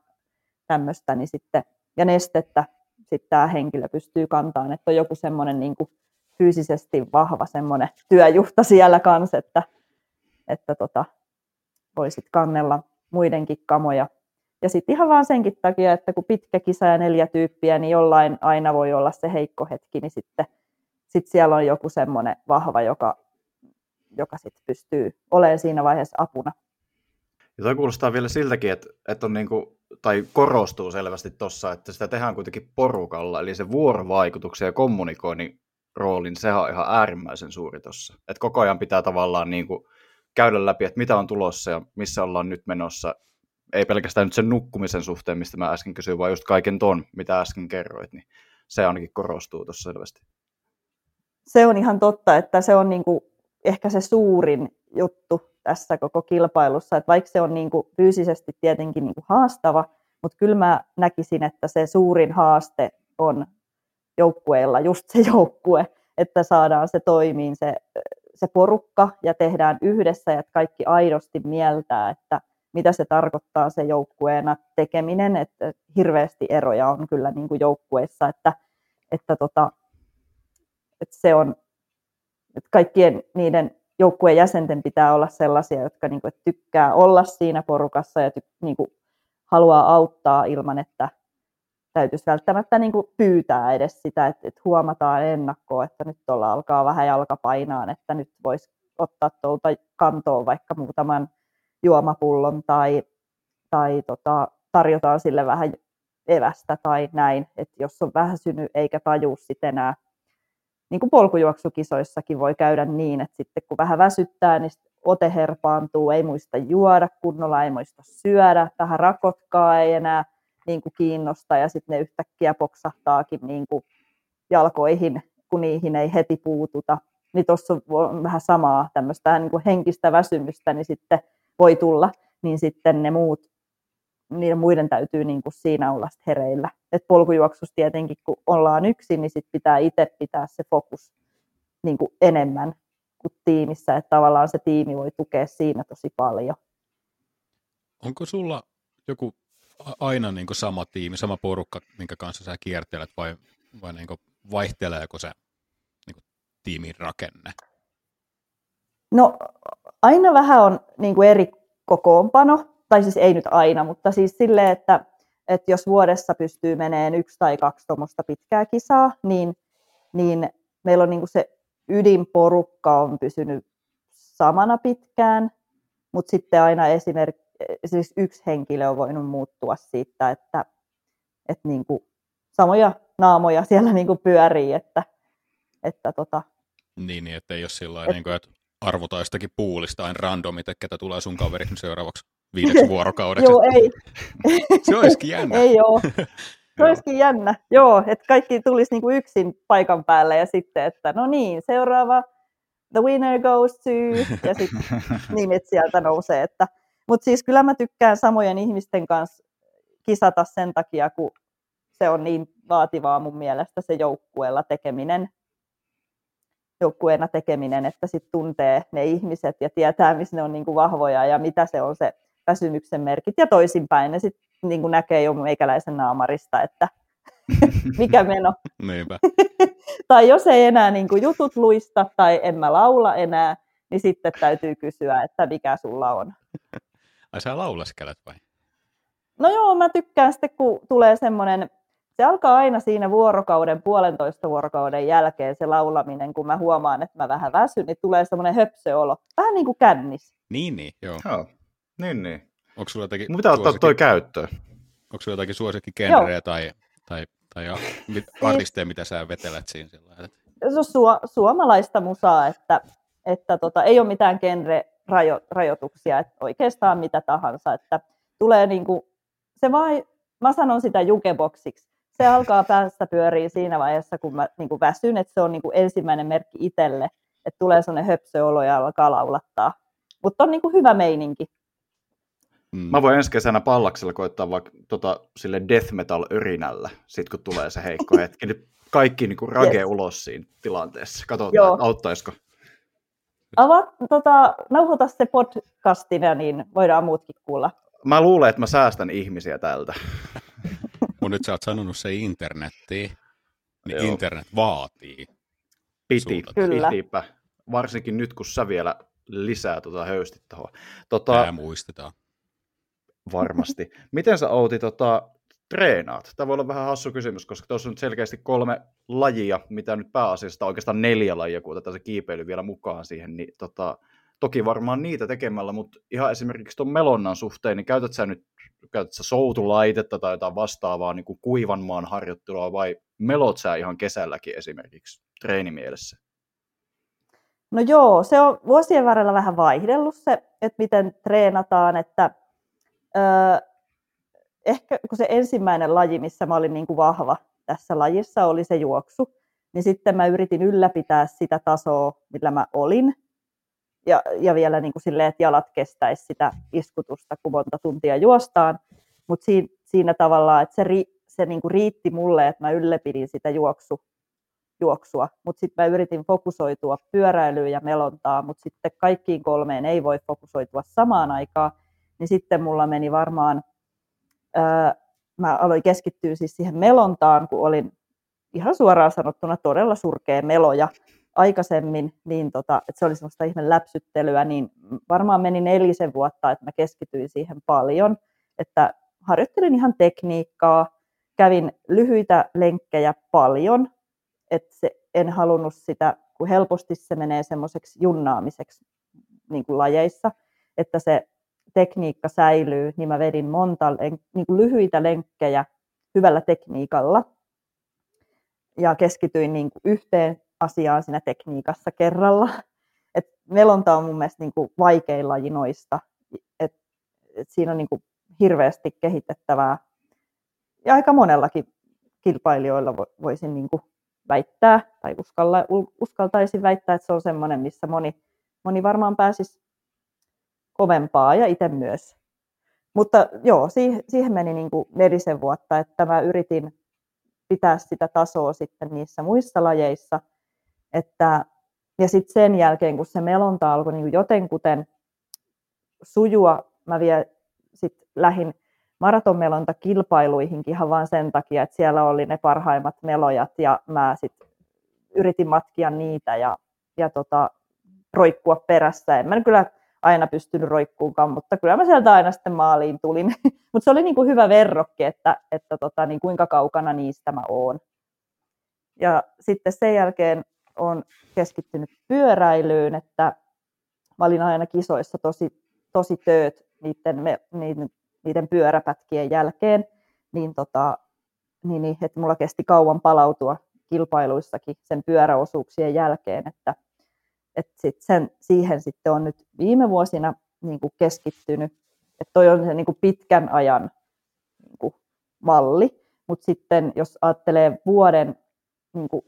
tämmöistä, niin sitten, ja nestettä sitten tämä henkilö pystyy kantamaan, että on joku semmoinen niin fyysisesti vahva semmoinen työjuhta siellä kanssa, että, että tota, voisit kannella muidenkin kamoja. Ja sitten ihan vaan senkin takia, että kun pitkä kisa ja neljä tyyppiä, niin jollain aina voi olla se heikko hetki, niin sitten sit siellä on joku semmoinen vahva, joka, joka sit pystyy olemaan siinä vaiheessa apuna. Ja toi kuulostaa vielä siltäkin, että, että on niinku, tai korostuu selvästi tuossa, että sitä tehdään kuitenkin porukalla, eli se vuorovaikutuksen ja kommunikoinnin roolin, sehän on ihan äärimmäisen suuri tuossa. Että koko ajan pitää tavallaan niinku käydä läpi, että mitä on tulossa ja missä ollaan nyt menossa. Ei pelkästään nyt sen nukkumisen suhteen, mistä mä äsken kysyin, vaan just kaiken ton, mitä äsken kerroit, niin se ainakin korostuu tuossa selvästi. Se on ihan totta, että se on niinku ehkä se suurin juttu tässä koko kilpailussa, että vaikka se on niinku fyysisesti tietenkin niinku haastava, mutta kyllä mä näkisin, että se suurin haaste on joukkueilla just se joukkue, että saadaan se toimiin se se porukka ja tehdään yhdessä ja että kaikki aidosti mieltää, että mitä se tarkoittaa se joukkueena tekeminen, että hirveästi eroja on kyllä niin kuin joukkueessa, että, että, tota, että se on, että kaikkien niiden joukkueen jäsenten pitää olla sellaisia, jotka niin kuin, tykkää olla siinä porukassa ja ty, niin kuin, haluaa auttaa ilman, että täytyisi välttämättä niin kuin pyytää edes sitä, että, että huomataan ennakkoon, että nyt tuolla alkaa vähän jalka painaan, että nyt voisi ottaa tuolta kantoon vaikka muutaman juomapullon tai, tai tota, tarjotaan sille vähän evästä tai näin, että jos on väsynyt eikä tajuu sitten enää, niin kuin polkujuoksukisoissakin voi käydä niin, että sitten kun vähän väsyttää, niin ote herpaantuu, ei muista juoda kunnolla, ei muista syödä, vähän rakotkaa ei enää niin kuin kiinnosta ja sitten ne yhtäkkiä poksahtaakin niin kuin jalkoihin, kun niihin ei heti puututa. Niin tuossa on vähän samaa tämmöistä niin kuin henkistä väsymystä, niin sitten voi tulla, niin sitten ne muut niiden muiden täytyy niin kuin siinä olla hereillä. Et polkujuoksussa tietenkin, kun ollaan yksin, niin sit pitää itse pitää se fokus niin kuin enemmän kuin tiimissä, että tavallaan se tiimi voi tukea siinä tosi paljon. Onko sulla joku aina niin kuin sama tiimi, sama porukka, minkä kanssa sä kiertelet, vai, vai niin kuin vaihteleeko se niin kuin tiimin rakenne? No aina vähän on niin kuin eri kokoonpano, tai siis ei nyt aina, mutta siis silleen, että, että jos vuodessa pystyy meneen yksi tai kaksi tuommoista pitkää kisaa, niin, niin meillä on niin kuin se ydinporukka on pysynyt samana pitkään, mutta sitten aina esimerkiksi siis yksi henkilö on voinut muuttua siitä, että, että niin kuin samoja naamoja siellä niin kuin pyörii, että, että tota, niin, niin, että ei ole sillä et, niin kuin, että arvotaistakin puulista aina randomit, että ketä tulee sun kaveriksi seuraavaksi viideksi <laughs> vuorokaudeksi. Joo, ei. <laughs> Se olisikin <laughs> jännä. ei ole. Se olisikin jännä. Joo, että kaikki tulisi niinku yksin paikan päälle ja sitten, että no niin, seuraava the winner goes to, ja sitten nimet sieltä nousee. Että, mutta siis kyllä mä tykkään samojen ihmisten kanssa kisata sen takia, kun se on niin vaativaa mun mielestä se joukkueella tekeminen, joukkueena tekeminen, että sitten tuntee ne ihmiset ja tietää, missä ne on niin kuin vahvoja ja mitä se on se väsymyksen merkit ja toisinpäin. Ne sitten niin kuin näkee jo meikäläisen naamarista, että <laughs> mikä meno. Niinpä. <laughs> tai jos ei enää niin kuin jutut luista tai en mä laula enää, niin sitten täytyy kysyä, että mikä sulla on. Ai sä laulaskelet vai? No joo, mä tykkään sitten, kun tulee semmoinen, se alkaa aina siinä vuorokauden, puolentoista vuorokauden jälkeen se laulaminen, kun mä huomaan, että mä vähän väsyn, niin tulee semmoinen höpsöolo. Vähän niin kuin kännis. Niin, niin, joo. Joo, niin, niin. Onko sulla jotakin Mun pitää ottaa suosikki- toi käyttöön. Onko sulla jotakin suosikkigenreä tai, tai, tai <laughs> artisteja, mitä sä vetelet siinä sillä Se on su- suomalaista musaa, että, että tota, ei ole mitään genre-rajoituksia, että oikeastaan mitä tahansa, että tulee niinku, se vai, mä sanon sitä jukeboksiksi, se alkaa <laughs> päästä pyöriä siinä vaiheessa, kun mä niinku väsyn, että se on niinku ensimmäinen merkki itselle, että tulee sellainen höpsöolo ja alkaa laulattaa. Mutta on niinku hyvä meininki. Mm. Mä voin ensi kesänä pallaksella koittaa vaikka tota, sille death metal örinällä, sit kun tulee se heikko hetki. Nyt kaikki niin rage Yes. ulos siinä tilanteessa. Katsotaan, auttaisiko. Avaat, tota, nauhoita se podcastina, niin voidaan muutkin kuulla. Mä luulen, että mä säästän ihmisiä tältä. Mut nyt sä oot sanonut se internettiin, niin Joo. internet vaatii. Piti, Sulta. Kyllä. pitipä. Varsinkin nyt, kun sä vielä lisää tota höystit tuohon. Tota, Tää muistetaan. Varmasti. Miten sä Outi tota, treenaat? Tämä voi olla vähän hassu kysymys, koska tuossa on nyt selkeästi kolme lajia, mitä nyt pääasiassa, oikeastaan neljä lajia, kun otetaan se kiipeily vielä mukaan siihen, niin tota, toki varmaan niitä tekemällä, mutta ihan esimerkiksi tuon melonnan suhteen, niin käytät sä nyt käytät sä soutulaitetta tai jotain vastaavaa niin kuin kuivan maan harjoittelua vai melot sä ihan kesälläkin esimerkiksi treenimielessä? No joo, se on vuosien varrella vähän vaihdellut se, että miten treenataan, että öö, ehkä kun se ensimmäinen laji, missä mä olin niin kuin vahva tässä lajissa, oli se juoksu, niin sitten mä yritin ylläpitää sitä tasoa, millä mä olin, ja, ja vielä niin kuin silleen, että jalat kestäisi sitä iskutusta, kun monta tuntia juostaan, mutta siinä, siinä tavallaan, että se, ri, se niin kuin riitti mulle, että mä ylläpidin sitä juoksu, juoksua, mutta sitten mä yritin fokusoitua pyöräilyyn ja melontaan, mutta sitten kaikkiin kolmeen ei voi fokusoitua samaan aikaan, niin sitten mulla meni varmaan, ää, mä aloin keskittyä siis siihen melontaan, kun olin ihan suoraan sanottuna todella surkea meloja aikaisemmin, niin tota, että se oli semmoista ihme läpsyttelyä, niin varmaan meni nelisen vuotta, että mä keskityin siihen paljon, että harjoittelin ihan tekniikkaa, kävin lyhyitä lenkkejä paljon, että se, en halunnut sitä, kun helposti se menee semmoiseksi junnaamiseksi niin kuin lajeissa, että se tekniikka säilyy, niin mä vedin monta len- niin kuin lyhyitä lenkkejä hyvällä tekniikalla ja keskityin niin kuin yhteen asiaan siinä tekniikassa kerralla. <laughs> Et melonta on mun mielestä niin kuin vaikein laji noista. Et, et siinä on niin kuin hirveästi kehitettävää ja aika monellakin kilpailijoilla vo- voisin niin kuin väittää tai uskalla, uskaltaisin väittää, että se on semmoinen, missä moni, moni varmaan pääsisi kovempaa ja itse myös. mutta joo, siihen, meni niin kuin nelisen vuotta, että mä yritin pitää sitä tasoa sitten niissä muissa lajeissa. Että, ja sitten sen jälkeen, kun se melonta alkoi niin jotenkuten sujua, mä vielä sit lähin maratonmelontakilpailuihinkin ihan vain sen takia, että siellä oli ne parhaimmat melojat ja mä sitten yritin matkia niitä ja, ja tota, roikkua perässä. En mä kyllä aina pystynyt roikkuunkaan, mutta kyllä mä sieltä aina sitten maaliin tulin. <laughs> mutta se oli niin kuin hyvä verrokki, että, että tota, niin kuinka kaukana niistä mä oon. Ja sitten sen jälkeen on keskittynyt pyöräilyyn, että mä olin aina kisoissa tosi, tosi tööt niiden, niiden, niiden pyöräpätkien jälkeen, niin, tota, niin, niin että mulla kesti kauan palautua kilpailuissakin sen pyöräosuuksien jälkeen, että, että sit sen, siihen sitten on nyt viime vuosina niin kuin keskittynyt, että toi on se niin kuin pitkän ajan niin kuin malli, mutta sitten jos ajattelee vuoden, niin kuin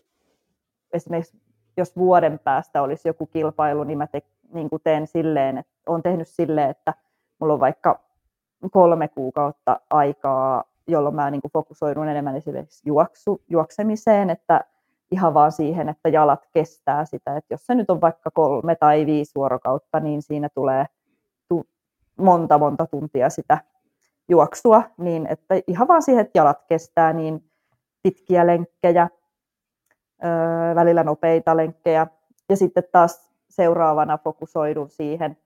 esimerkiksi jos vuoden päästä olisi joku kilpailu, niin mä te, niin kuin teen silleen, että olen tehnyt silleen, että mulla on vaikka kolme kuukautta aikaa, jolloin mä niin kuin fokusoidun enemmän esimerkiksi juoksu, juoksemiseen, että ihan vaan siihen, että jalat kestää sitä. Että jos se nyt on vaikka kolme tai viisi vuorokautta, niin siinä tulee tu- monta monta tuntia sitä juoksua, niin että ihan vaan siihen, että jalat kestää, niin pitkiä lenkkejä, öö, välillä nopeita lenkkejä, ja sitten taas seuraavana fokusoidun siihen,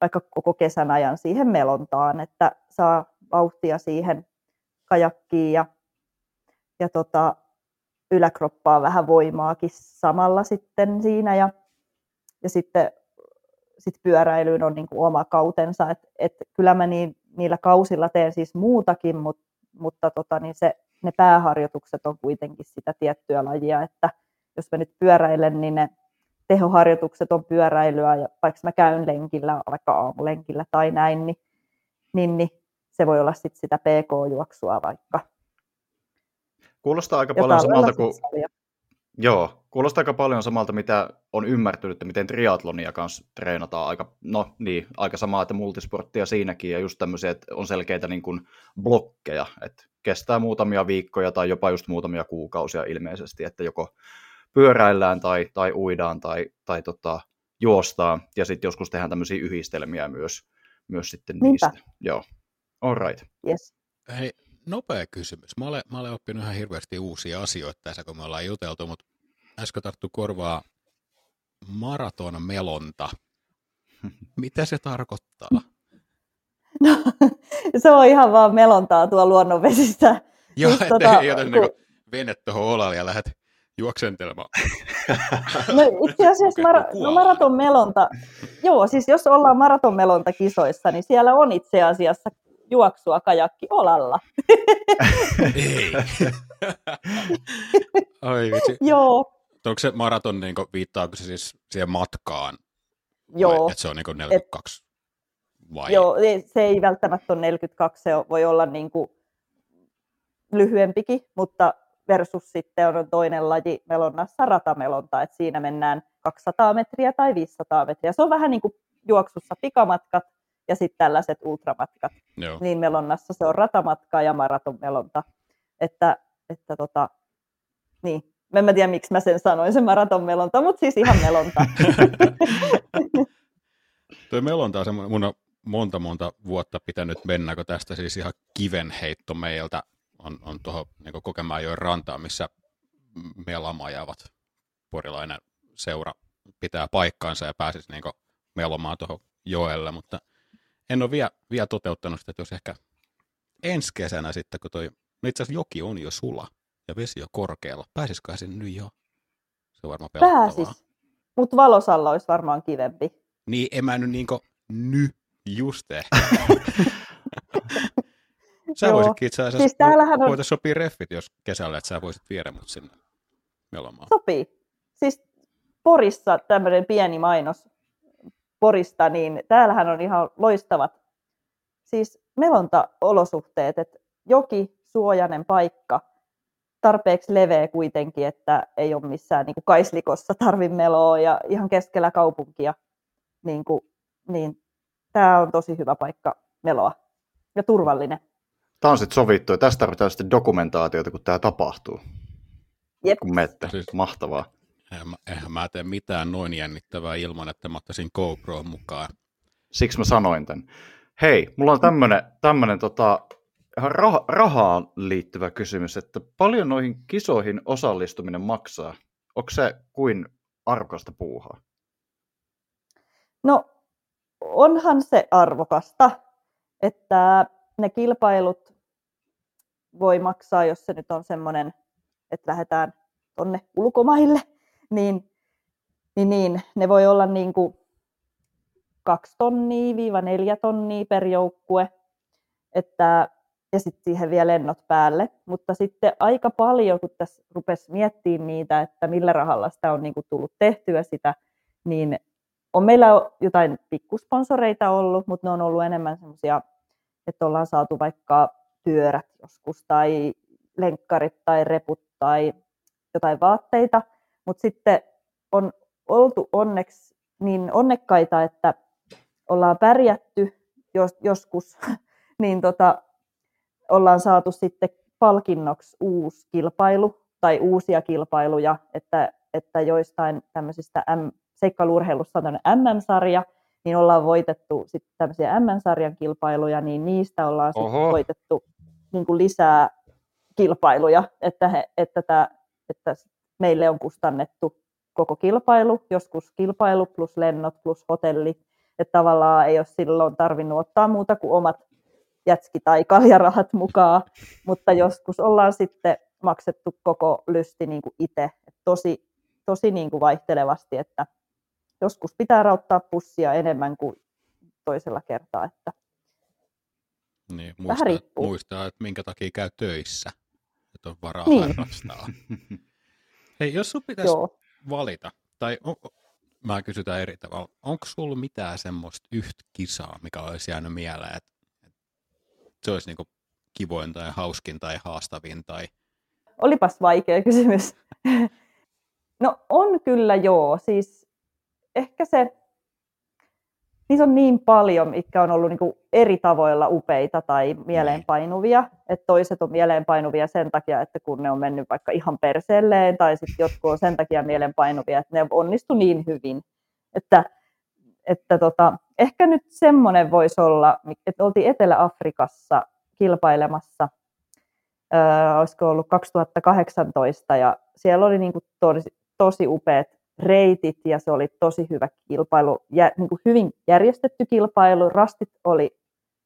vaikka koko kesän ajan siihen melontaan, että saa vauhtia siihen kajakkiin ja, ja tota, yläkroppaa vähän voimaakin samalla sitten siinä ja, ja sitten sit pyöräilyyn on niin kuin oma kautensa, että et kyllä mä niin, niillä kausilla teen siis muutakin, mut, mutta tota, niin se, ne pääharjoitukset on kuitenkin sitä tiettyä lajia, että jos mä nyt pyöräilen, niin ne tehoharjoitukset on pyöräilyä, ja vaikka mä käyn lenkillä, vaikka aamulenkillä tai näin, niin, niin, niin se voi olla sit sitä PK-juoksua vaikka. Kuulostaa aika paljon samalta kuin... Joo, kuulostaa aika paljon samalta, mitä on ymmärtynyt, että miten triatlonia kanssa treenataan aika, no niin, aika samaa, että multisporttia siinäkin ja just tämmöisiä, että on selkeitä niin kuin blokkeja, että kestää muutamia viikkoja tai jopa just muutamia kuukausia ilmeisesti, että joko pyöräillään tai, tai uidaan tai, tai tota, juostaan ja sitten joskus tehdään tämmöisiä yhdistelmiä myös, myös sitten Niinpä. niistä. Joo, all right. Yes. Hei, nopea kysymys. Mä olen, mä olen oppinut ihan hirveästi uusia asioita tässä, kun me ollaan juteltu, mutta äsken tarttu korvaa maratonmelonta. <laughs> Mitä se tarkoittaa? No, <laughs> se on ihan vaan melontaa tuo luonnonvesissä. <laughs> Joo, Siis ettei tota, ei ota kun- niinku vene tuohon olalle ja lähdet juoksentelemaan. No itse asiassa mara- kun no maratonmelonta, joo, siis jos ollaan maratonmelonta kisoissa, niin siellä on itse asiassa juoksua kajakki olalla. ei. <laughs> Ai vitsi. Joo, Onko se maraton, niin viittaako se siis siihen matkaan? joo. Vai, että se on niin 42? Vai? Joo, se ei välttämättä ole 42, se voi olla niin kuin lyhyempikin, mutta versus sitten on toinen laji melonnassa ratamelonta, että siinä mennään 200 metriä tai 500 metriä. Se on vähän niin kuin juoksussa pikamatkat ja sitten tällaiset ultramatkat. Joo. Niin melonnassa se on ratamatka ja maratonmelonta. Että, että tota, niin. En mä tiedä, miksi mä sen sanoin, se maratonmelonta, mutta siis ihan melonta. <laughs> Tuo melonta on semmoinen, mun on monta monta vuotta pitänyt mennä, kun tästä siis ihan kivenheitto meiltä on, on tuohon niin Kokemäenjoen rantaan, missä melamajavat porilainen seura pitää paikkaansa ja pääsisi niin melomaan tuohon joelle, mutta en ole vielä, vielä toteuttanut sitä, että jos ehkä ensi kesänä sitten, kun toi, no itse asiassa joki on jo sula ja vesi on korkealla, pääsisikö sinne nyt jo? Se on varmaan pelottavaa. Pääsis. Mutta valosalla olisi varmaan kivempi. Niin, en mä nyt niinku ny just ehkä. <laughs> sä Joo. voisitkin itse asiassa, Siis on- voitaisiin sopia reffit jos kesällä, että sä voisit viedä mut sinne melomaan. Sopii. Siis Porissa tämmöinen pieni mainos Porista, niin täällähän on ihan loistavat siis melontaolosuhteet, että joki, suojainen paikka, tarpeeksi leveä kuitenkin, että ei ole missään niin kuin kaislikossa tarvi meloa ja ihan keskellä kaupunkia, niin, kuin, niin tämä on tosi hyvä paikka meloa. ja turvallinen. Tämä on sitten sovittu ja tästä tarvitaan sitten dokumentaatiota, kun tämä tapahtuu. Jep. Kun mette. Siis- Mahtavaa. Eihän mä, eihän mä tee mitään noin jännittävää ilman, että mä ottaisin GoPro mukaan. Siksi mä sanoin tämän. Hei, mulla on tämmönen, tämmönen tota, ihan rah- rahaan liittyvä kysymys, että paljon noihin kisoihin osallistuminen maksaa? Onko se kuin arvokasta puuhaa? No onhan se arvokasta, että ne kilpailut voi maksaa, jos se nyt on semmoinen, että lähdetään tonne ulkomaille, niin, niin, niin ne voi olla niin kuin kaksi tonnia viiva neljä tonnia per joukkue, että, ja sitten siihen vielä lennot päälle. Mutta sitten aika paljon, kun tässä rupesi miettimään niitä, että millä rahalla sitä on niin kuin tullut tehtyä sitä, niin on meillä jotain pikkusponsoreita ollut, mutta ne on ollut enemmän semmoisia, että ollaan saatu vaikka pyörät joskus tai lenkkarit tai reput tai jotain vaatteita, mutta sitten on oltu onneksi niin onnekkaita, että ollaan pärjätty jos, joskus, <laughs> niin tota, ollaan saatu sitten palkinnoksi uusi kilpailu tai uusia kilpailuja, että, että joistain tämmöisistä M, seikkailuurheilussa on MM-sarja, niin ollaan voitettu sitten tämmöisiä MM-sarjan kilpailuja, niin niistä ollaan sitten voitettu niin kuin lisää kilpailuja, että, he, että, tämä, että meille on kustannettu koko kilpailu, joskus kilpailu plus lennot plus hotelli, että tavallaan ei ole silloin tarvinnut ottaa muuta kuin omat jätski- tai kaljarahat mukaan, mutta joskus ollaan sitten maksettu koko lysti niin kuin itse, Et tosi, tosi niin kuin vaihtelevasti, että joskus pitää rauttaa pussia enemmän kuin toisella kertaa, että Niin, muistaa, muistaa, että minkä takia käy töissä, että on varaa Niin. harrastaa. <laughs> Hei, jos sun pitäisi joo. valita, tai on, mä kysytään eri tavalla, onko sulla mitään semmoista yhtä kisaa, mikä olisi jäänyt mieleen, että, että se olisi niinku kivoin tai hauskin tai haastavin tai Olipas vaikea kysymys. <laughs> No on kyllä joo. Siis ehkä se, niissä on niin paljon, mitkä on ollut niinku eri tavoilla upeita tai mieleenpainuvia. Että toiset on mieleenpainuvia sen takia, että kun ne on mennyt vaikka ihan perseelleen, tai sitten jotkut on sen takia mieleenpainuvia, että ne onnistu niin hyvin. Että, että tota, ehkä nyt semmoinen voisi olla, että oltiin Etelä-Afrikassa kilpailemassa öö, olisiko ollut 2018, ja siellä oli niin tosi, tosi upeat reitit, ja se oli tosi hyvä kilpailu, ja niin kuin hyvin järjestetty kilpailu, rastit oli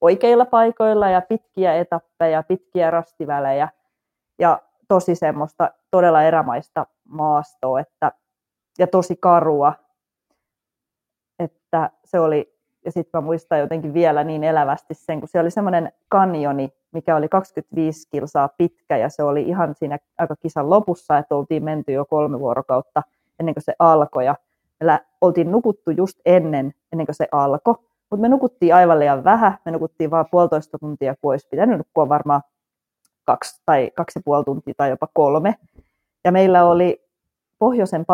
oikeilla paikoilla, ja pitkiä etappeja, pitkiä rastivälejä, ja tosi semmoista todella erämaista maastoa, että, ja tosi karua, että se oli, ja sitten mä muistan jotenkin vielä niin elävästi sen, kun se oli semmoinen kanjoni, mikä oli 25 kilsaa pitkä ja se oli ihan siinä aika kisan lopussa, että oltiin menty jo kolme vuorokautta ennen kuin se alkoi ja me oltiin nukuttu just ennen, ennen kuin se alkoi, mutta me nukuttiin aivan liian vähän, me nukuttiin vain puolitoista tuntia, kun olisi pitänyt nukkua varmaan kaksi tai kaksi ja puoli tuntia tai jopa kolme. Ja meillä oli pohjoisen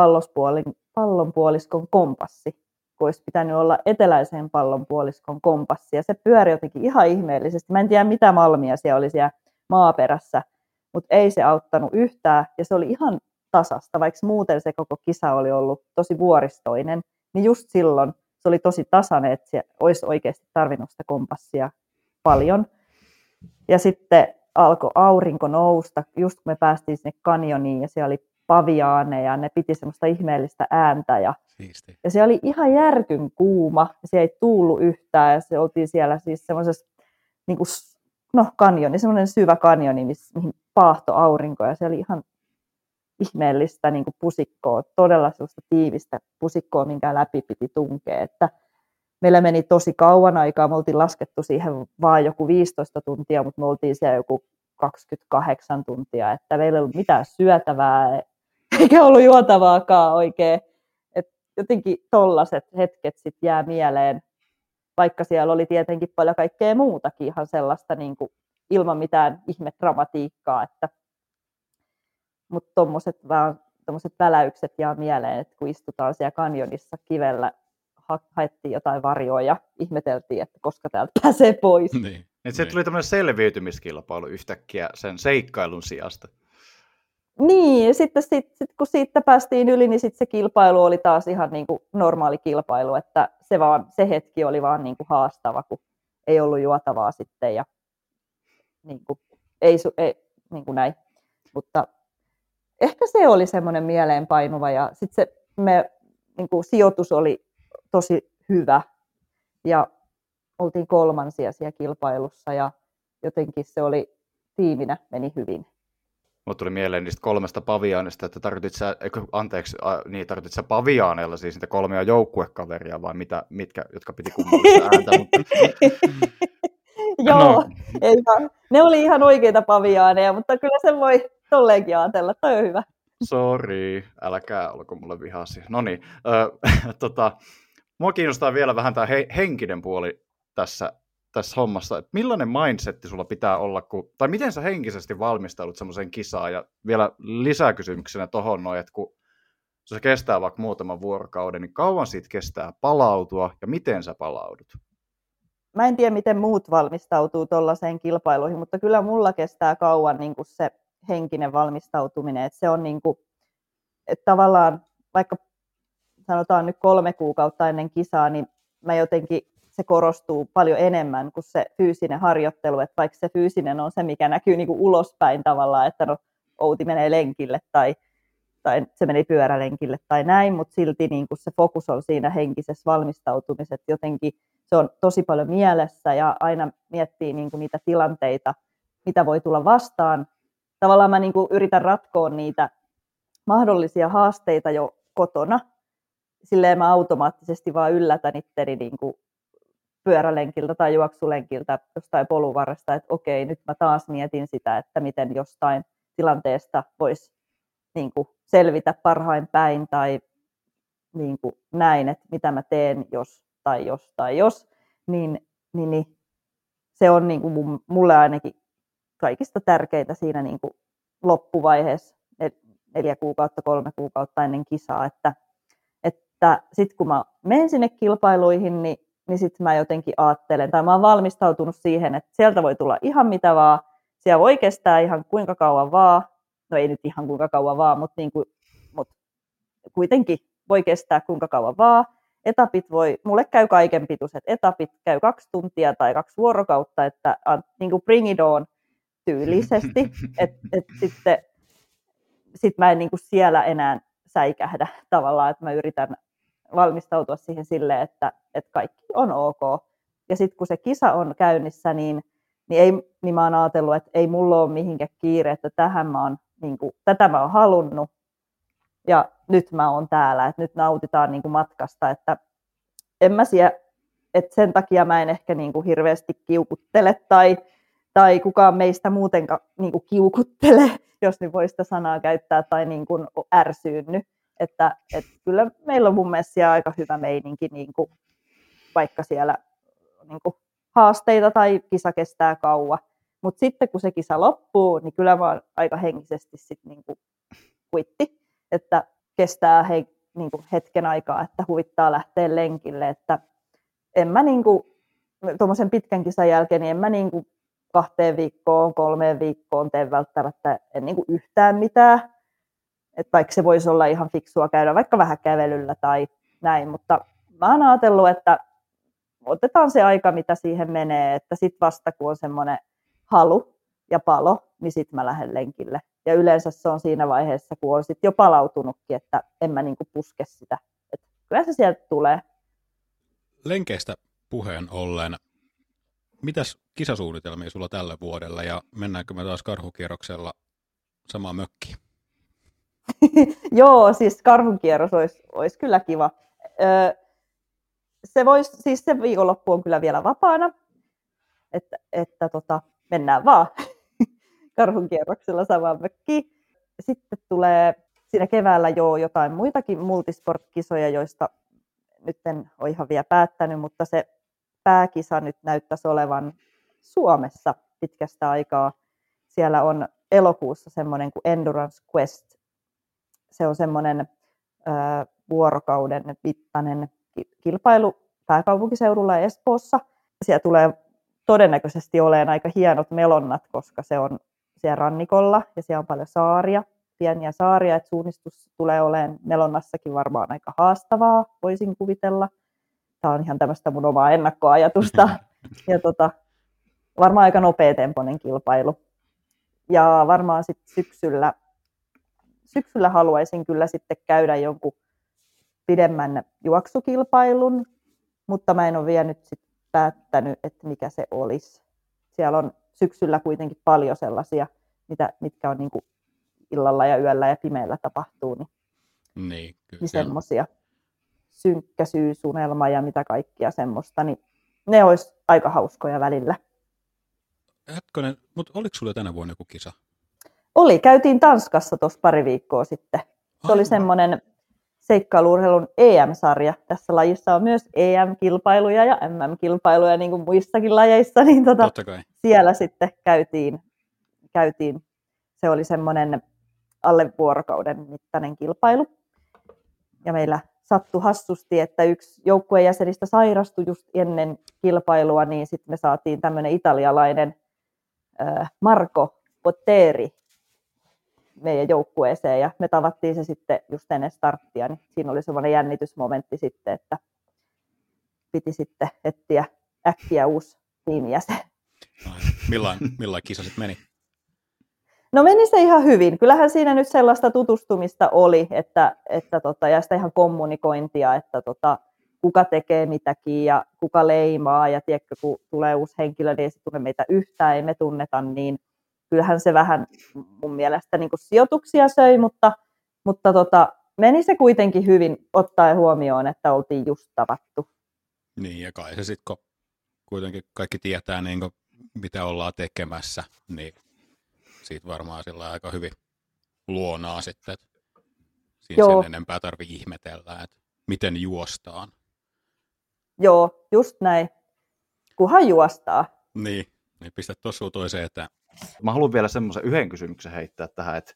pallonpuoliskon kompassi, kun olisi pitänyt olla eteläisen pallonpuoliskon kompassi. Ja se pyöri jotenkin ihan ihmeellisesti. Mä en tiedä, mitä malmia siellä oli siellä maaperässä, mutta ei se auttanut yhtään. Ja se oli ihan tasasta, vaikka muuten se koko kisa oli ollut tosi vuoristoinen, niin just silloin se oli tosi tasainen, että se olisi oikeasti tarvinnut sitä kompassia paljon. Ja sitten alkoi aurinko nousta, just kun me päästiin sinne kanjoniin ja siellä oli paviaaneja ja ne piti semmoista ihmeellistä ääntä ja, siisti. ja se oli ihan järkyn kuuma ja se ei tuullut yhtään ja se oltiin siellä siis semmoisessa niin kuin, no kanjoni, semmoinen syvä kanjoni, mihin paahto aurinko ja se oli ihan ihmeellistä niin kuin pusikkoa, todella sellaista tiivistä pusikkoa, minkä läpi piti tunkea, että meillä meni tosi kauan aikaa, me oltiin laskettu siihen vaan joku 15 tuntia, mutta me oltiin siellä joku 28 tuntia, että meillä ei ollut mitään syötävää, <laughs> eikä ollut juotavaakaan oikein. Et jotenkin tollaset hetket sit jää mieleen, vaikka siellä oli tietenkin paljon kaikkea muutakin ihan sellaista niin kuin, ilman mitään ihme-dramatiikkaa, että mutta tuommoiset vaan tommoset väläykset jää mieleen, että kun istutaan siellä kanjonissa kivellä, ha- haettiin jotain varjoa ja ihmeteltiin, että koska täältä <laughs> pääsee pois. Niin. Niin, se Niin. tuli tämmöinen selviytymiskilpailu yhtäkkiä sen seikkailun sijasta. Niin, ja sitten sit, sit, kun siitä päästiin yli, niin sitten se kilpailu oli taas ihan niin kuin normaali kilpailu, että se, vaan, se hetki oli vaan niin kuin haastava, kun ei ollut juotavaa sitten ja niin kuin, ei, su- ei niin kuin näin. Mutta ehkä se oli semmoinen mieleenpainuva ja sitten se me, niin kuin sijoitus oli tosi hyvä ja oltiin kolmansia siellä kilpailussa ja jotenkin se oli tiiminä meni hyvin. Mulle tuli mieleen niistä kolmesta paviaanista, että tarkoitit sä, eikö, anteeksi, a, niin tarkoitit sä paviaaneilla siis niitä kolmea joukkuekaveria vai mitä, mitkä, jotka piti kummallista ääntä, mutta <laughs> Joo, No. ei vaan. Ne oli ihan oikeita paviaaneja, mutta kyllä sen voi tolleenkin ajatella. Toi on hyvä. Sori, älkää olko mulle vihasi. No niin, äh, <laughs> tota, mua kiinnostaa vielä vähän tämä he, henkinen puoli tässä, tässä hommassa. Et millainen mindsetti sulla pitää olla, kun, tai miten sä henkisesti valmistaudut semmoiseen kisaan? Ja vielä lisäkysymyksenä tohon noin, että kun se kestää vaikka muutaman vuorokauden, niin kauan siitä kestää palautua ja miten sä palaudut? Mä en tiedä, miten muut valmistautuu tuollaiseen kilpailuihin, mutta kyllä mulla kestää kauan niin kuin se henkinen valmistautuminen. Että se on niin kuin, että tavallaan, vaikka sanotaan nyt kolme kuukautta ennen kisaa, niin mä jotenkin se korostuu paljon enemmän kuin se fyysinen harjoittelu, että vaikka se fyysinen on se, mikä näkyy niin kuin ulospäin tavallaan, että no Outi menee lenkille tai, tai se meni pyörälenkille tai näin, mutta silti niin kuin se fokus on siinä henkisessä valmistautumisessa, jotenkin se on tosi paljon mielessä ja aina miettii niin kuin niitä tilanteita, mitä voi tulla vastaan. Tavallaan mä niin kuin yritän ratkoa niitä mahdollisia haasteita jo kotona. Silleen mä automaattisesti vaan yllätän itteni niin kuin pyörälenkiltä tai juoksulenkiltä jostain poluvarresta, että okei, nyt mä taas mietin sitä, että miten jostain tilanteesta voisi niin kuin selvitä parhain päin tai niin kuin näin, että mitä mä teen, jos tai jos tai jos, niin, niin, niin se on niin kuin mulle ainakin kaikista tärkeintä siinä niin kuin loppuvaiheessa, nel- neljä kuukautta, kolme kuukautta ennen kisaa, että, että sitten kun mä menen sinne kilpailuihin, niin, niin sitten mä jotenkin ajattelen, tai mä oon valmistautunut siihen, että sieltä voi tulla ihan mitä vaan, siellä voi kestää ihan kuinka kauan vaan, no ei nyt ihan kuinka kauan vaan, mutta, niin kuin, mutta kuitenkin voi kestää kuinka kauan vaan, etapit voi, mulle käy kaiken pituiset etapit, käy kaksi tuntia tai kaksi vuorokautta, että niin kuin bring it on tyylisesti, <laughs> että et sitten sit mä en niin kuin siellä enää säikähdä tavallaan, että mä yritän valmistautua siihen silleen, että, että kaikki on ok. Ja sitten kun se kisa on käynnissä, niin, niin, ei, niin mä oon ajatellut, että ei mulla ole mihinkään kiire, että tähän mä oon, niin kuin, tätä mä oon halunnut, ja nyt mä oon täällä, että nyt nautitaan niin kuin matkasta, että en mä siellä, että sen takia mä en ehkä niin kuin hirveästi kiukuttele tai, tai kukaan meistä muutenkaan niin kuin kiukuttele, <laughs> jos nyt voi sitä sanaa käyttää, tai niin kuin ärsyynny. Että, että kyllä meillä on mun mielestä aika hyvä meininki, niin kuin, vaikka siellä niin kuin haasteita tai kisa kestää kauan. Mutta sitten kun se kisa loppuu, niin kyllä mä oon aika henkisesti sit niin kuin kuitti, että kestää he, niin kuin hetken aikaa, että huvittaa lähteä lenkille, että en mä niin kuin, tuommoisen pitkän kisan jälkeen, niin en mä niin kuin kahteen viikkoon, kolmeen viikkoon tee välttämättä en niin kuin yhtään mitään. Et vaikka se voisi olla ihan fiksua käydä vaikka vähän kävelyllä tai näin, mutta mä oon ajatellut, että otetaan se aika, mitä siihen menee, että sitten vasta kun on semmoinen halu ja palo, niin sitten mä lähden lenkille. Ja yleensä se on siinä vaiheessa, kun on sit jo palautunutkin, että en mä niinku puske sitä. Et kyllä se sieltä tulee. Lenkeistä puheen ollen, mitäs kisasuunnitelmia sulla tälle vuodelle ja mennäänkö me taas karhukierroksella samaan mökkiin? <laughs> Joo, siis karhunkierros olisi, olisi kyllä kiva. Öö, se vois, siis se viikonloppu on kyllä vielä vapaana, että, että tota, mennään vaan <laughs> karhunkierroksella samaan mökkiin. Sitten tulee siinä keväällä jo jotain muitakin multisport-kisoja, joista nyt en ole ihan vielä päättänyt, mutta se pääkisa nyt näyttäisi olevan Suomessa pitkästä aikaa. Siellä on elokuussa semmoinen kuin Endurance Quest. Se on semmoinen vuorokauden mittainen ki- kilpailu pääkaupunkiseudulla Espoossa. Siellä tulee todennäköisesti olemaan aika hienot melonnat, koska se on siellä rannikolla ja siellä on paljon saaria, pieniä saaria, että suunnistus tulee olemaan melonnassakin varmaan aika haastavaa, voisin kuvitella. Tämä on ihan tämmöistä mun omaa ennakkoajatusta. <laughs> Ja tota, varmaan aika nopeatempoinen kilpailu. Ja varmaan sitten syksyllä, syksyllä haluaisin kyllä sitten käydä jonkun pidemmän juoksukilpailun, mutta mä en ole vielä nyt sit päättänyt, että mikä se olisi. Siellä on syksyllä kuitenkin paljon sellaisia, mitä, mitkä on niin kuin illalla ja yöllä ja pimeällä tapahtuu, niin, Niin, kyllä. niin se on- semmoisia synkkä syysunelma ja mitä kaikkia semmoista, niin ne olisi aika hauskoja välillä. Hetkonen, mutta oliko sulla tänä vuonna joku kisa? Oli, käytiin Tanskassa tuossa pari viikkoa sitten. Se oli semmoinen seikkailuurheilun EM-sarja. Tässä lajissa on myös EM-kilpailuja ja MM-kilpailuja, niin kuin muissakin lajeissa, niin tota, Totta kai. Siellä sitten käytiin, käytiin, se oli semmoinen alle vuorokauden mittainen kilpailu. Ja meillä sattui hassusti, että yksi joukkueen jäsenistä sairastui just ennen kilpailua, niin sitten me saatiin tämmöinen italialainen Marco Potteri meidän joukkueeseen ja me tavattiin se sitten just ennen starttia, niin siinä oli semmoinen jännitysmomentti sitten, että piti sitten etsiä äkkiä uusi tiimijäsen. Millain, millain kisa sitten meni? No meni se ihan hyvin. Kyllähän siinä nyt sellaista tutustumista oli, että, että tota, ja sitä ihan kommunikointia, että tota, kuka tekee mitäkin ja kuka leimaa ja tiedätkö, kun tulee uusi henkilö, niin ei se tunne meitä yhtään, ei me tunneta, niin kyllähän se vähän mun mielestä niin sijoituksia söi, mutta, mutta tota, meni se kuitenkin hyvin ottaen huomioon, että oltiin just tavattu. Niin, ja kai se sitten, kun kuitenkin kaikki tietää, niin kuin, mitä ollaan tekemässä, niin siitä varmaan sillä aika hyvin luonaa sitten. Että siinä Joo. sen enempää tarvii ihmetellä, että miten juostaan. Joo, just näin. Kuhan juostaa. Niin, niin pistä tuossa toiseen, että Mä haluan vielä semmoisen yhden kysymyksen heittää tähän, että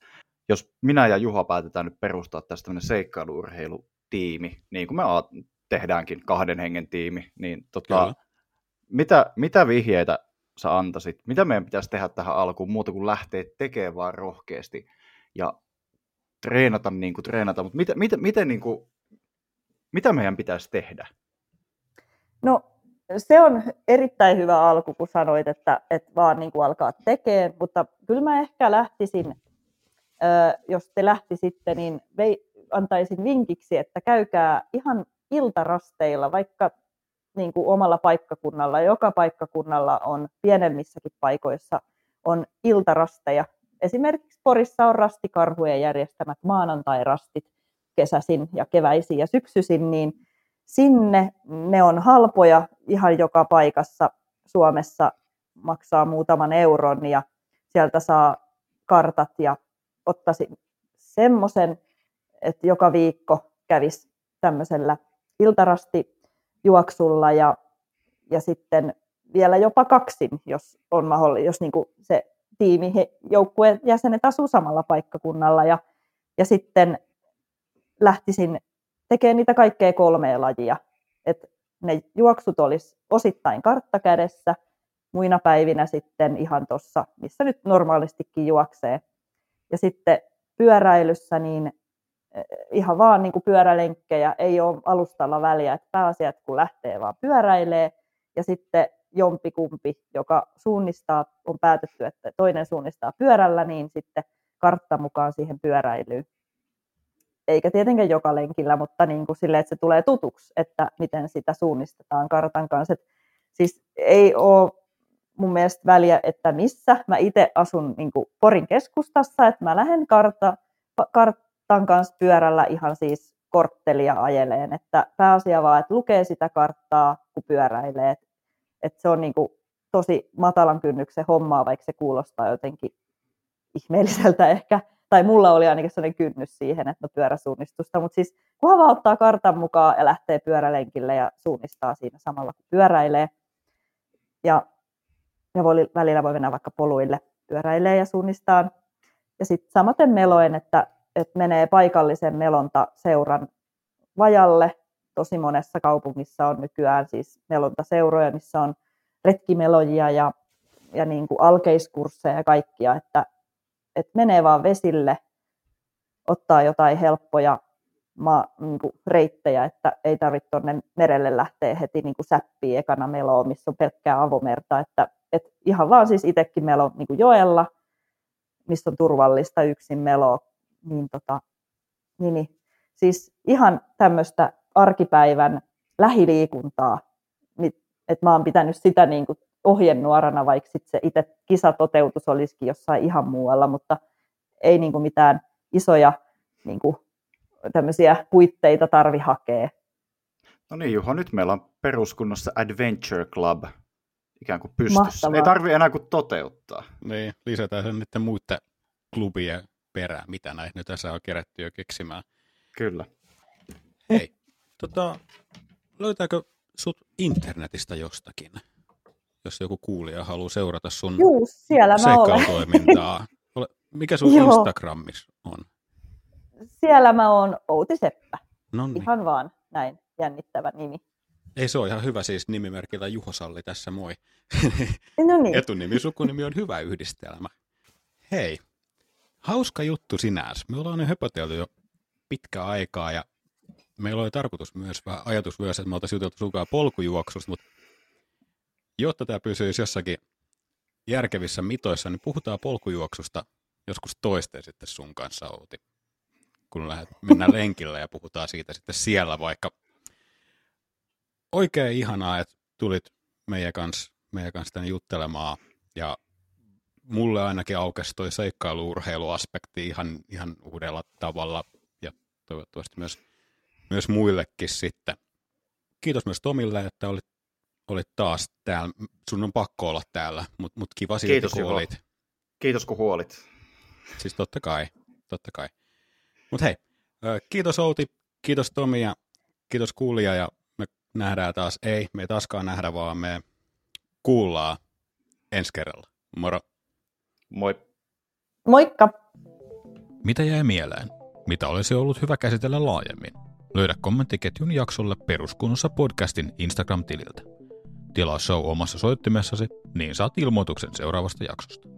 jos minä ja Juha päätetään nyt perustaa tästä tämmöinen seikkailuurheilutiimi, niin kuin me tehdäänkin kahden hengen tiimi, niin tota, Kyllä. mitä, mitä vihjeitä sä antaisit? Mitä meidän pitäisi tehdä tähän alkuun muuta kuin lähteä tekemään vaan rohkeasti ja treenata niin kuin treenata, mutta mitä, mitä, miten niin kuin, mitä meidän pitäisi tehdä? No se on erittäin hyvä alku, kun sanoit, että, että vaan niin kuin alkaa tekemään, mutta kyllä mä ehkä lähtisin, jos te lähtisitte, niin antaisin vinkiksi, että käykää ihan iltarasteilla, vaikka niin kuin omalla paikkakunnalla. Joka paikkakunnalla on pienemmissäkin paikoissa on iltarasteja. Esimerkiksi Porissa on rastikarhujen järjestämät maanantai-rastit kesäisin ja keväisin ja syksyisin, niin sinne. Ne on halpoja ihan joka paikassa Suomessa, maksaa muutaman euron ja sieltä saa kartat ja ottaisin semmoisen, että joka viikko kävisi tämmöisellä iltarastijuoksulla ja, ja sitten vielä jopa kaksin, jos on mahdollista, jos niin se tiimi, he, joukkueen jäsenet asuu samalla paikkakunnalla ja, ja sitten lähtisin tekee niitä kaikkea kolmea lajia. Et ne juoksut olisi osittain kartta kädessä, muina päivinä sitten ihan tuossa, missä nyt normaalistikin juoksee. Ja sitten pyöräilyssä niin ihan vaan niin kuin pyörälenkkejä, ei ole alustalla väliä, että pääasia, että kun lähtee vaan pyöräilee ja sitten jompikumpi, joka suunnistaa, on päätetty, että toinen suunnistaa pyörällä, niin sitten kartta mukaan siihen pyöräilyyn eikä tietenkään joka lenkillä, mutta niin kuin silleen, että se tulee tutuksi, että miten sitä suunnistetaan kartan kanssa. Et siis ei ole mun mielestä väliä, että missä. Mä itse asun niin kuin Porin keskustassa, että mä lähden karta, kartan kanssa pyörällä ihan siis korttelia ajeleen, että pääasia vaan, että lukee sitä karttaa, kun pyöräilee. Et, et se on niin kuin tosi matalan kynnyksen hommaa, vaikka se kuulostaa jotenkin ihmeelliseltä ehkä tai mulla oli ainakin sellainen kynnys siihen, että no pyöräsuunnistusta, mutta siis kunhan ottaa kartan mukaan ja lähtee pyörälenkille ja suunnistaa siinä samalla kun pyöräilee. Ja, ja voi, välillä voi mennä vaikka poluille pyöräilee ja suunnistaa. Ja sitten samaten meloin, että, että menee paikallisen melontaseuran vajalle. Tosi monessa kaupungissa on nykyään siis melontaseuroja, missä on retkimelojia ja, ja niin kuin alkeiskursseja ja kaikkia, että, että menee vaan vesille, ottaa jotain helppoja ma, niin kuin reittejä, että ei tarvitse tuonne merelle lähteä heti niin kuin säppiin ekana meloa, missä on pelkkää avomerta, että, että ihan vaan siis itsekin melo niin kuin joella, missä on turvallista yksin meloa, niin, tota, niin, niin siis ihan tämmöistä arkipäivän lähiliikuntaa, että mä oon pitänyt sitä niin kuin ohjenuorana, vaikka sit se itse kisatoteutus olisikin jossain ihan muualla, mutta ei niin kuin mitään isoja niin kuin tämmöisiä puitteita tarvi hakea. No niin Juho, nyt meillä on peruskunnossa Adventure Club ikään kuin pystyssä. Mahtavaa. Ei tarvi enää kuin toteuttaa. Niin, lisätään sen niiden muiden klubien perään, mitä näitä nyt tässä on kerätty jo keksimään. Kyllä. Hei, tota, löytääkö sut internetistä jostakin? Jos joku kuulija haluaa seurata sun Juu, siellä mä olen. seikkailutoimintaa. <laughs> Ole- Mikä sun Joo. Instagramissa on? Siellä mä oon Outi Seppä. No niin. Ihan vaan näin jännittävä nimi. Ei se ole ihan hyvä siis nimimerkillä Juho Salli tässä moi. No niin, <laughs> Etunimi, sukunimi on hyvä yhdistelmä. Hei, hauska juttu sinänsä. Me ollaan nyt höpötelty jo pitkä aikaa ja meillä oli tarkoitus myös, vähän ajatus myös, että me oltaisiin juteltu sunkaan polkujuoksusta, mutta jotta tämä pysyisi jossakin järkevissä mitoissa, niin puhutaan polkujuoksusta joskus toisten sitten sun kanssa, Outi. Kun lähdet, mennään lenkille <laughs> ja puhutaan siitä sitten siellä vaikka. Oikein ihanaa, että tulit meidän kanssa, meidän kanssa tänne juttelemaan ja mulle ainakin aukesi toi seikkailuurheiluaspekti ihan, ihan uudella tavalla ja toivottavasti myös, myös muillekin sitten. Kiitos myös Tomille, että olit, olit taas täällä. Sun on pakko olla täällä, mutta mut kiva silti, Kiitos, kun Juho. olit. Kiitos kun huolit. Siis totta kai, totta kai. Mutta hei, kiitos Outi, kiitos Tomi ja kiitos kuulija ja me nähdään taas, ei, me ei taaskaan nähdä, vaan me kuullaan ensi kerralla. Moro. Moi. moikka! Mitä jäi mieleen? Mitä olisi ollut hyvä käsitellä laajemmin? Löydä kommenttiketjun jaksolle Peruskunnossa podcastin Instagram-tililtä. Tilaa show omassa soittimessasi, niin saat ilmoituksen seuraavasta jaksosta.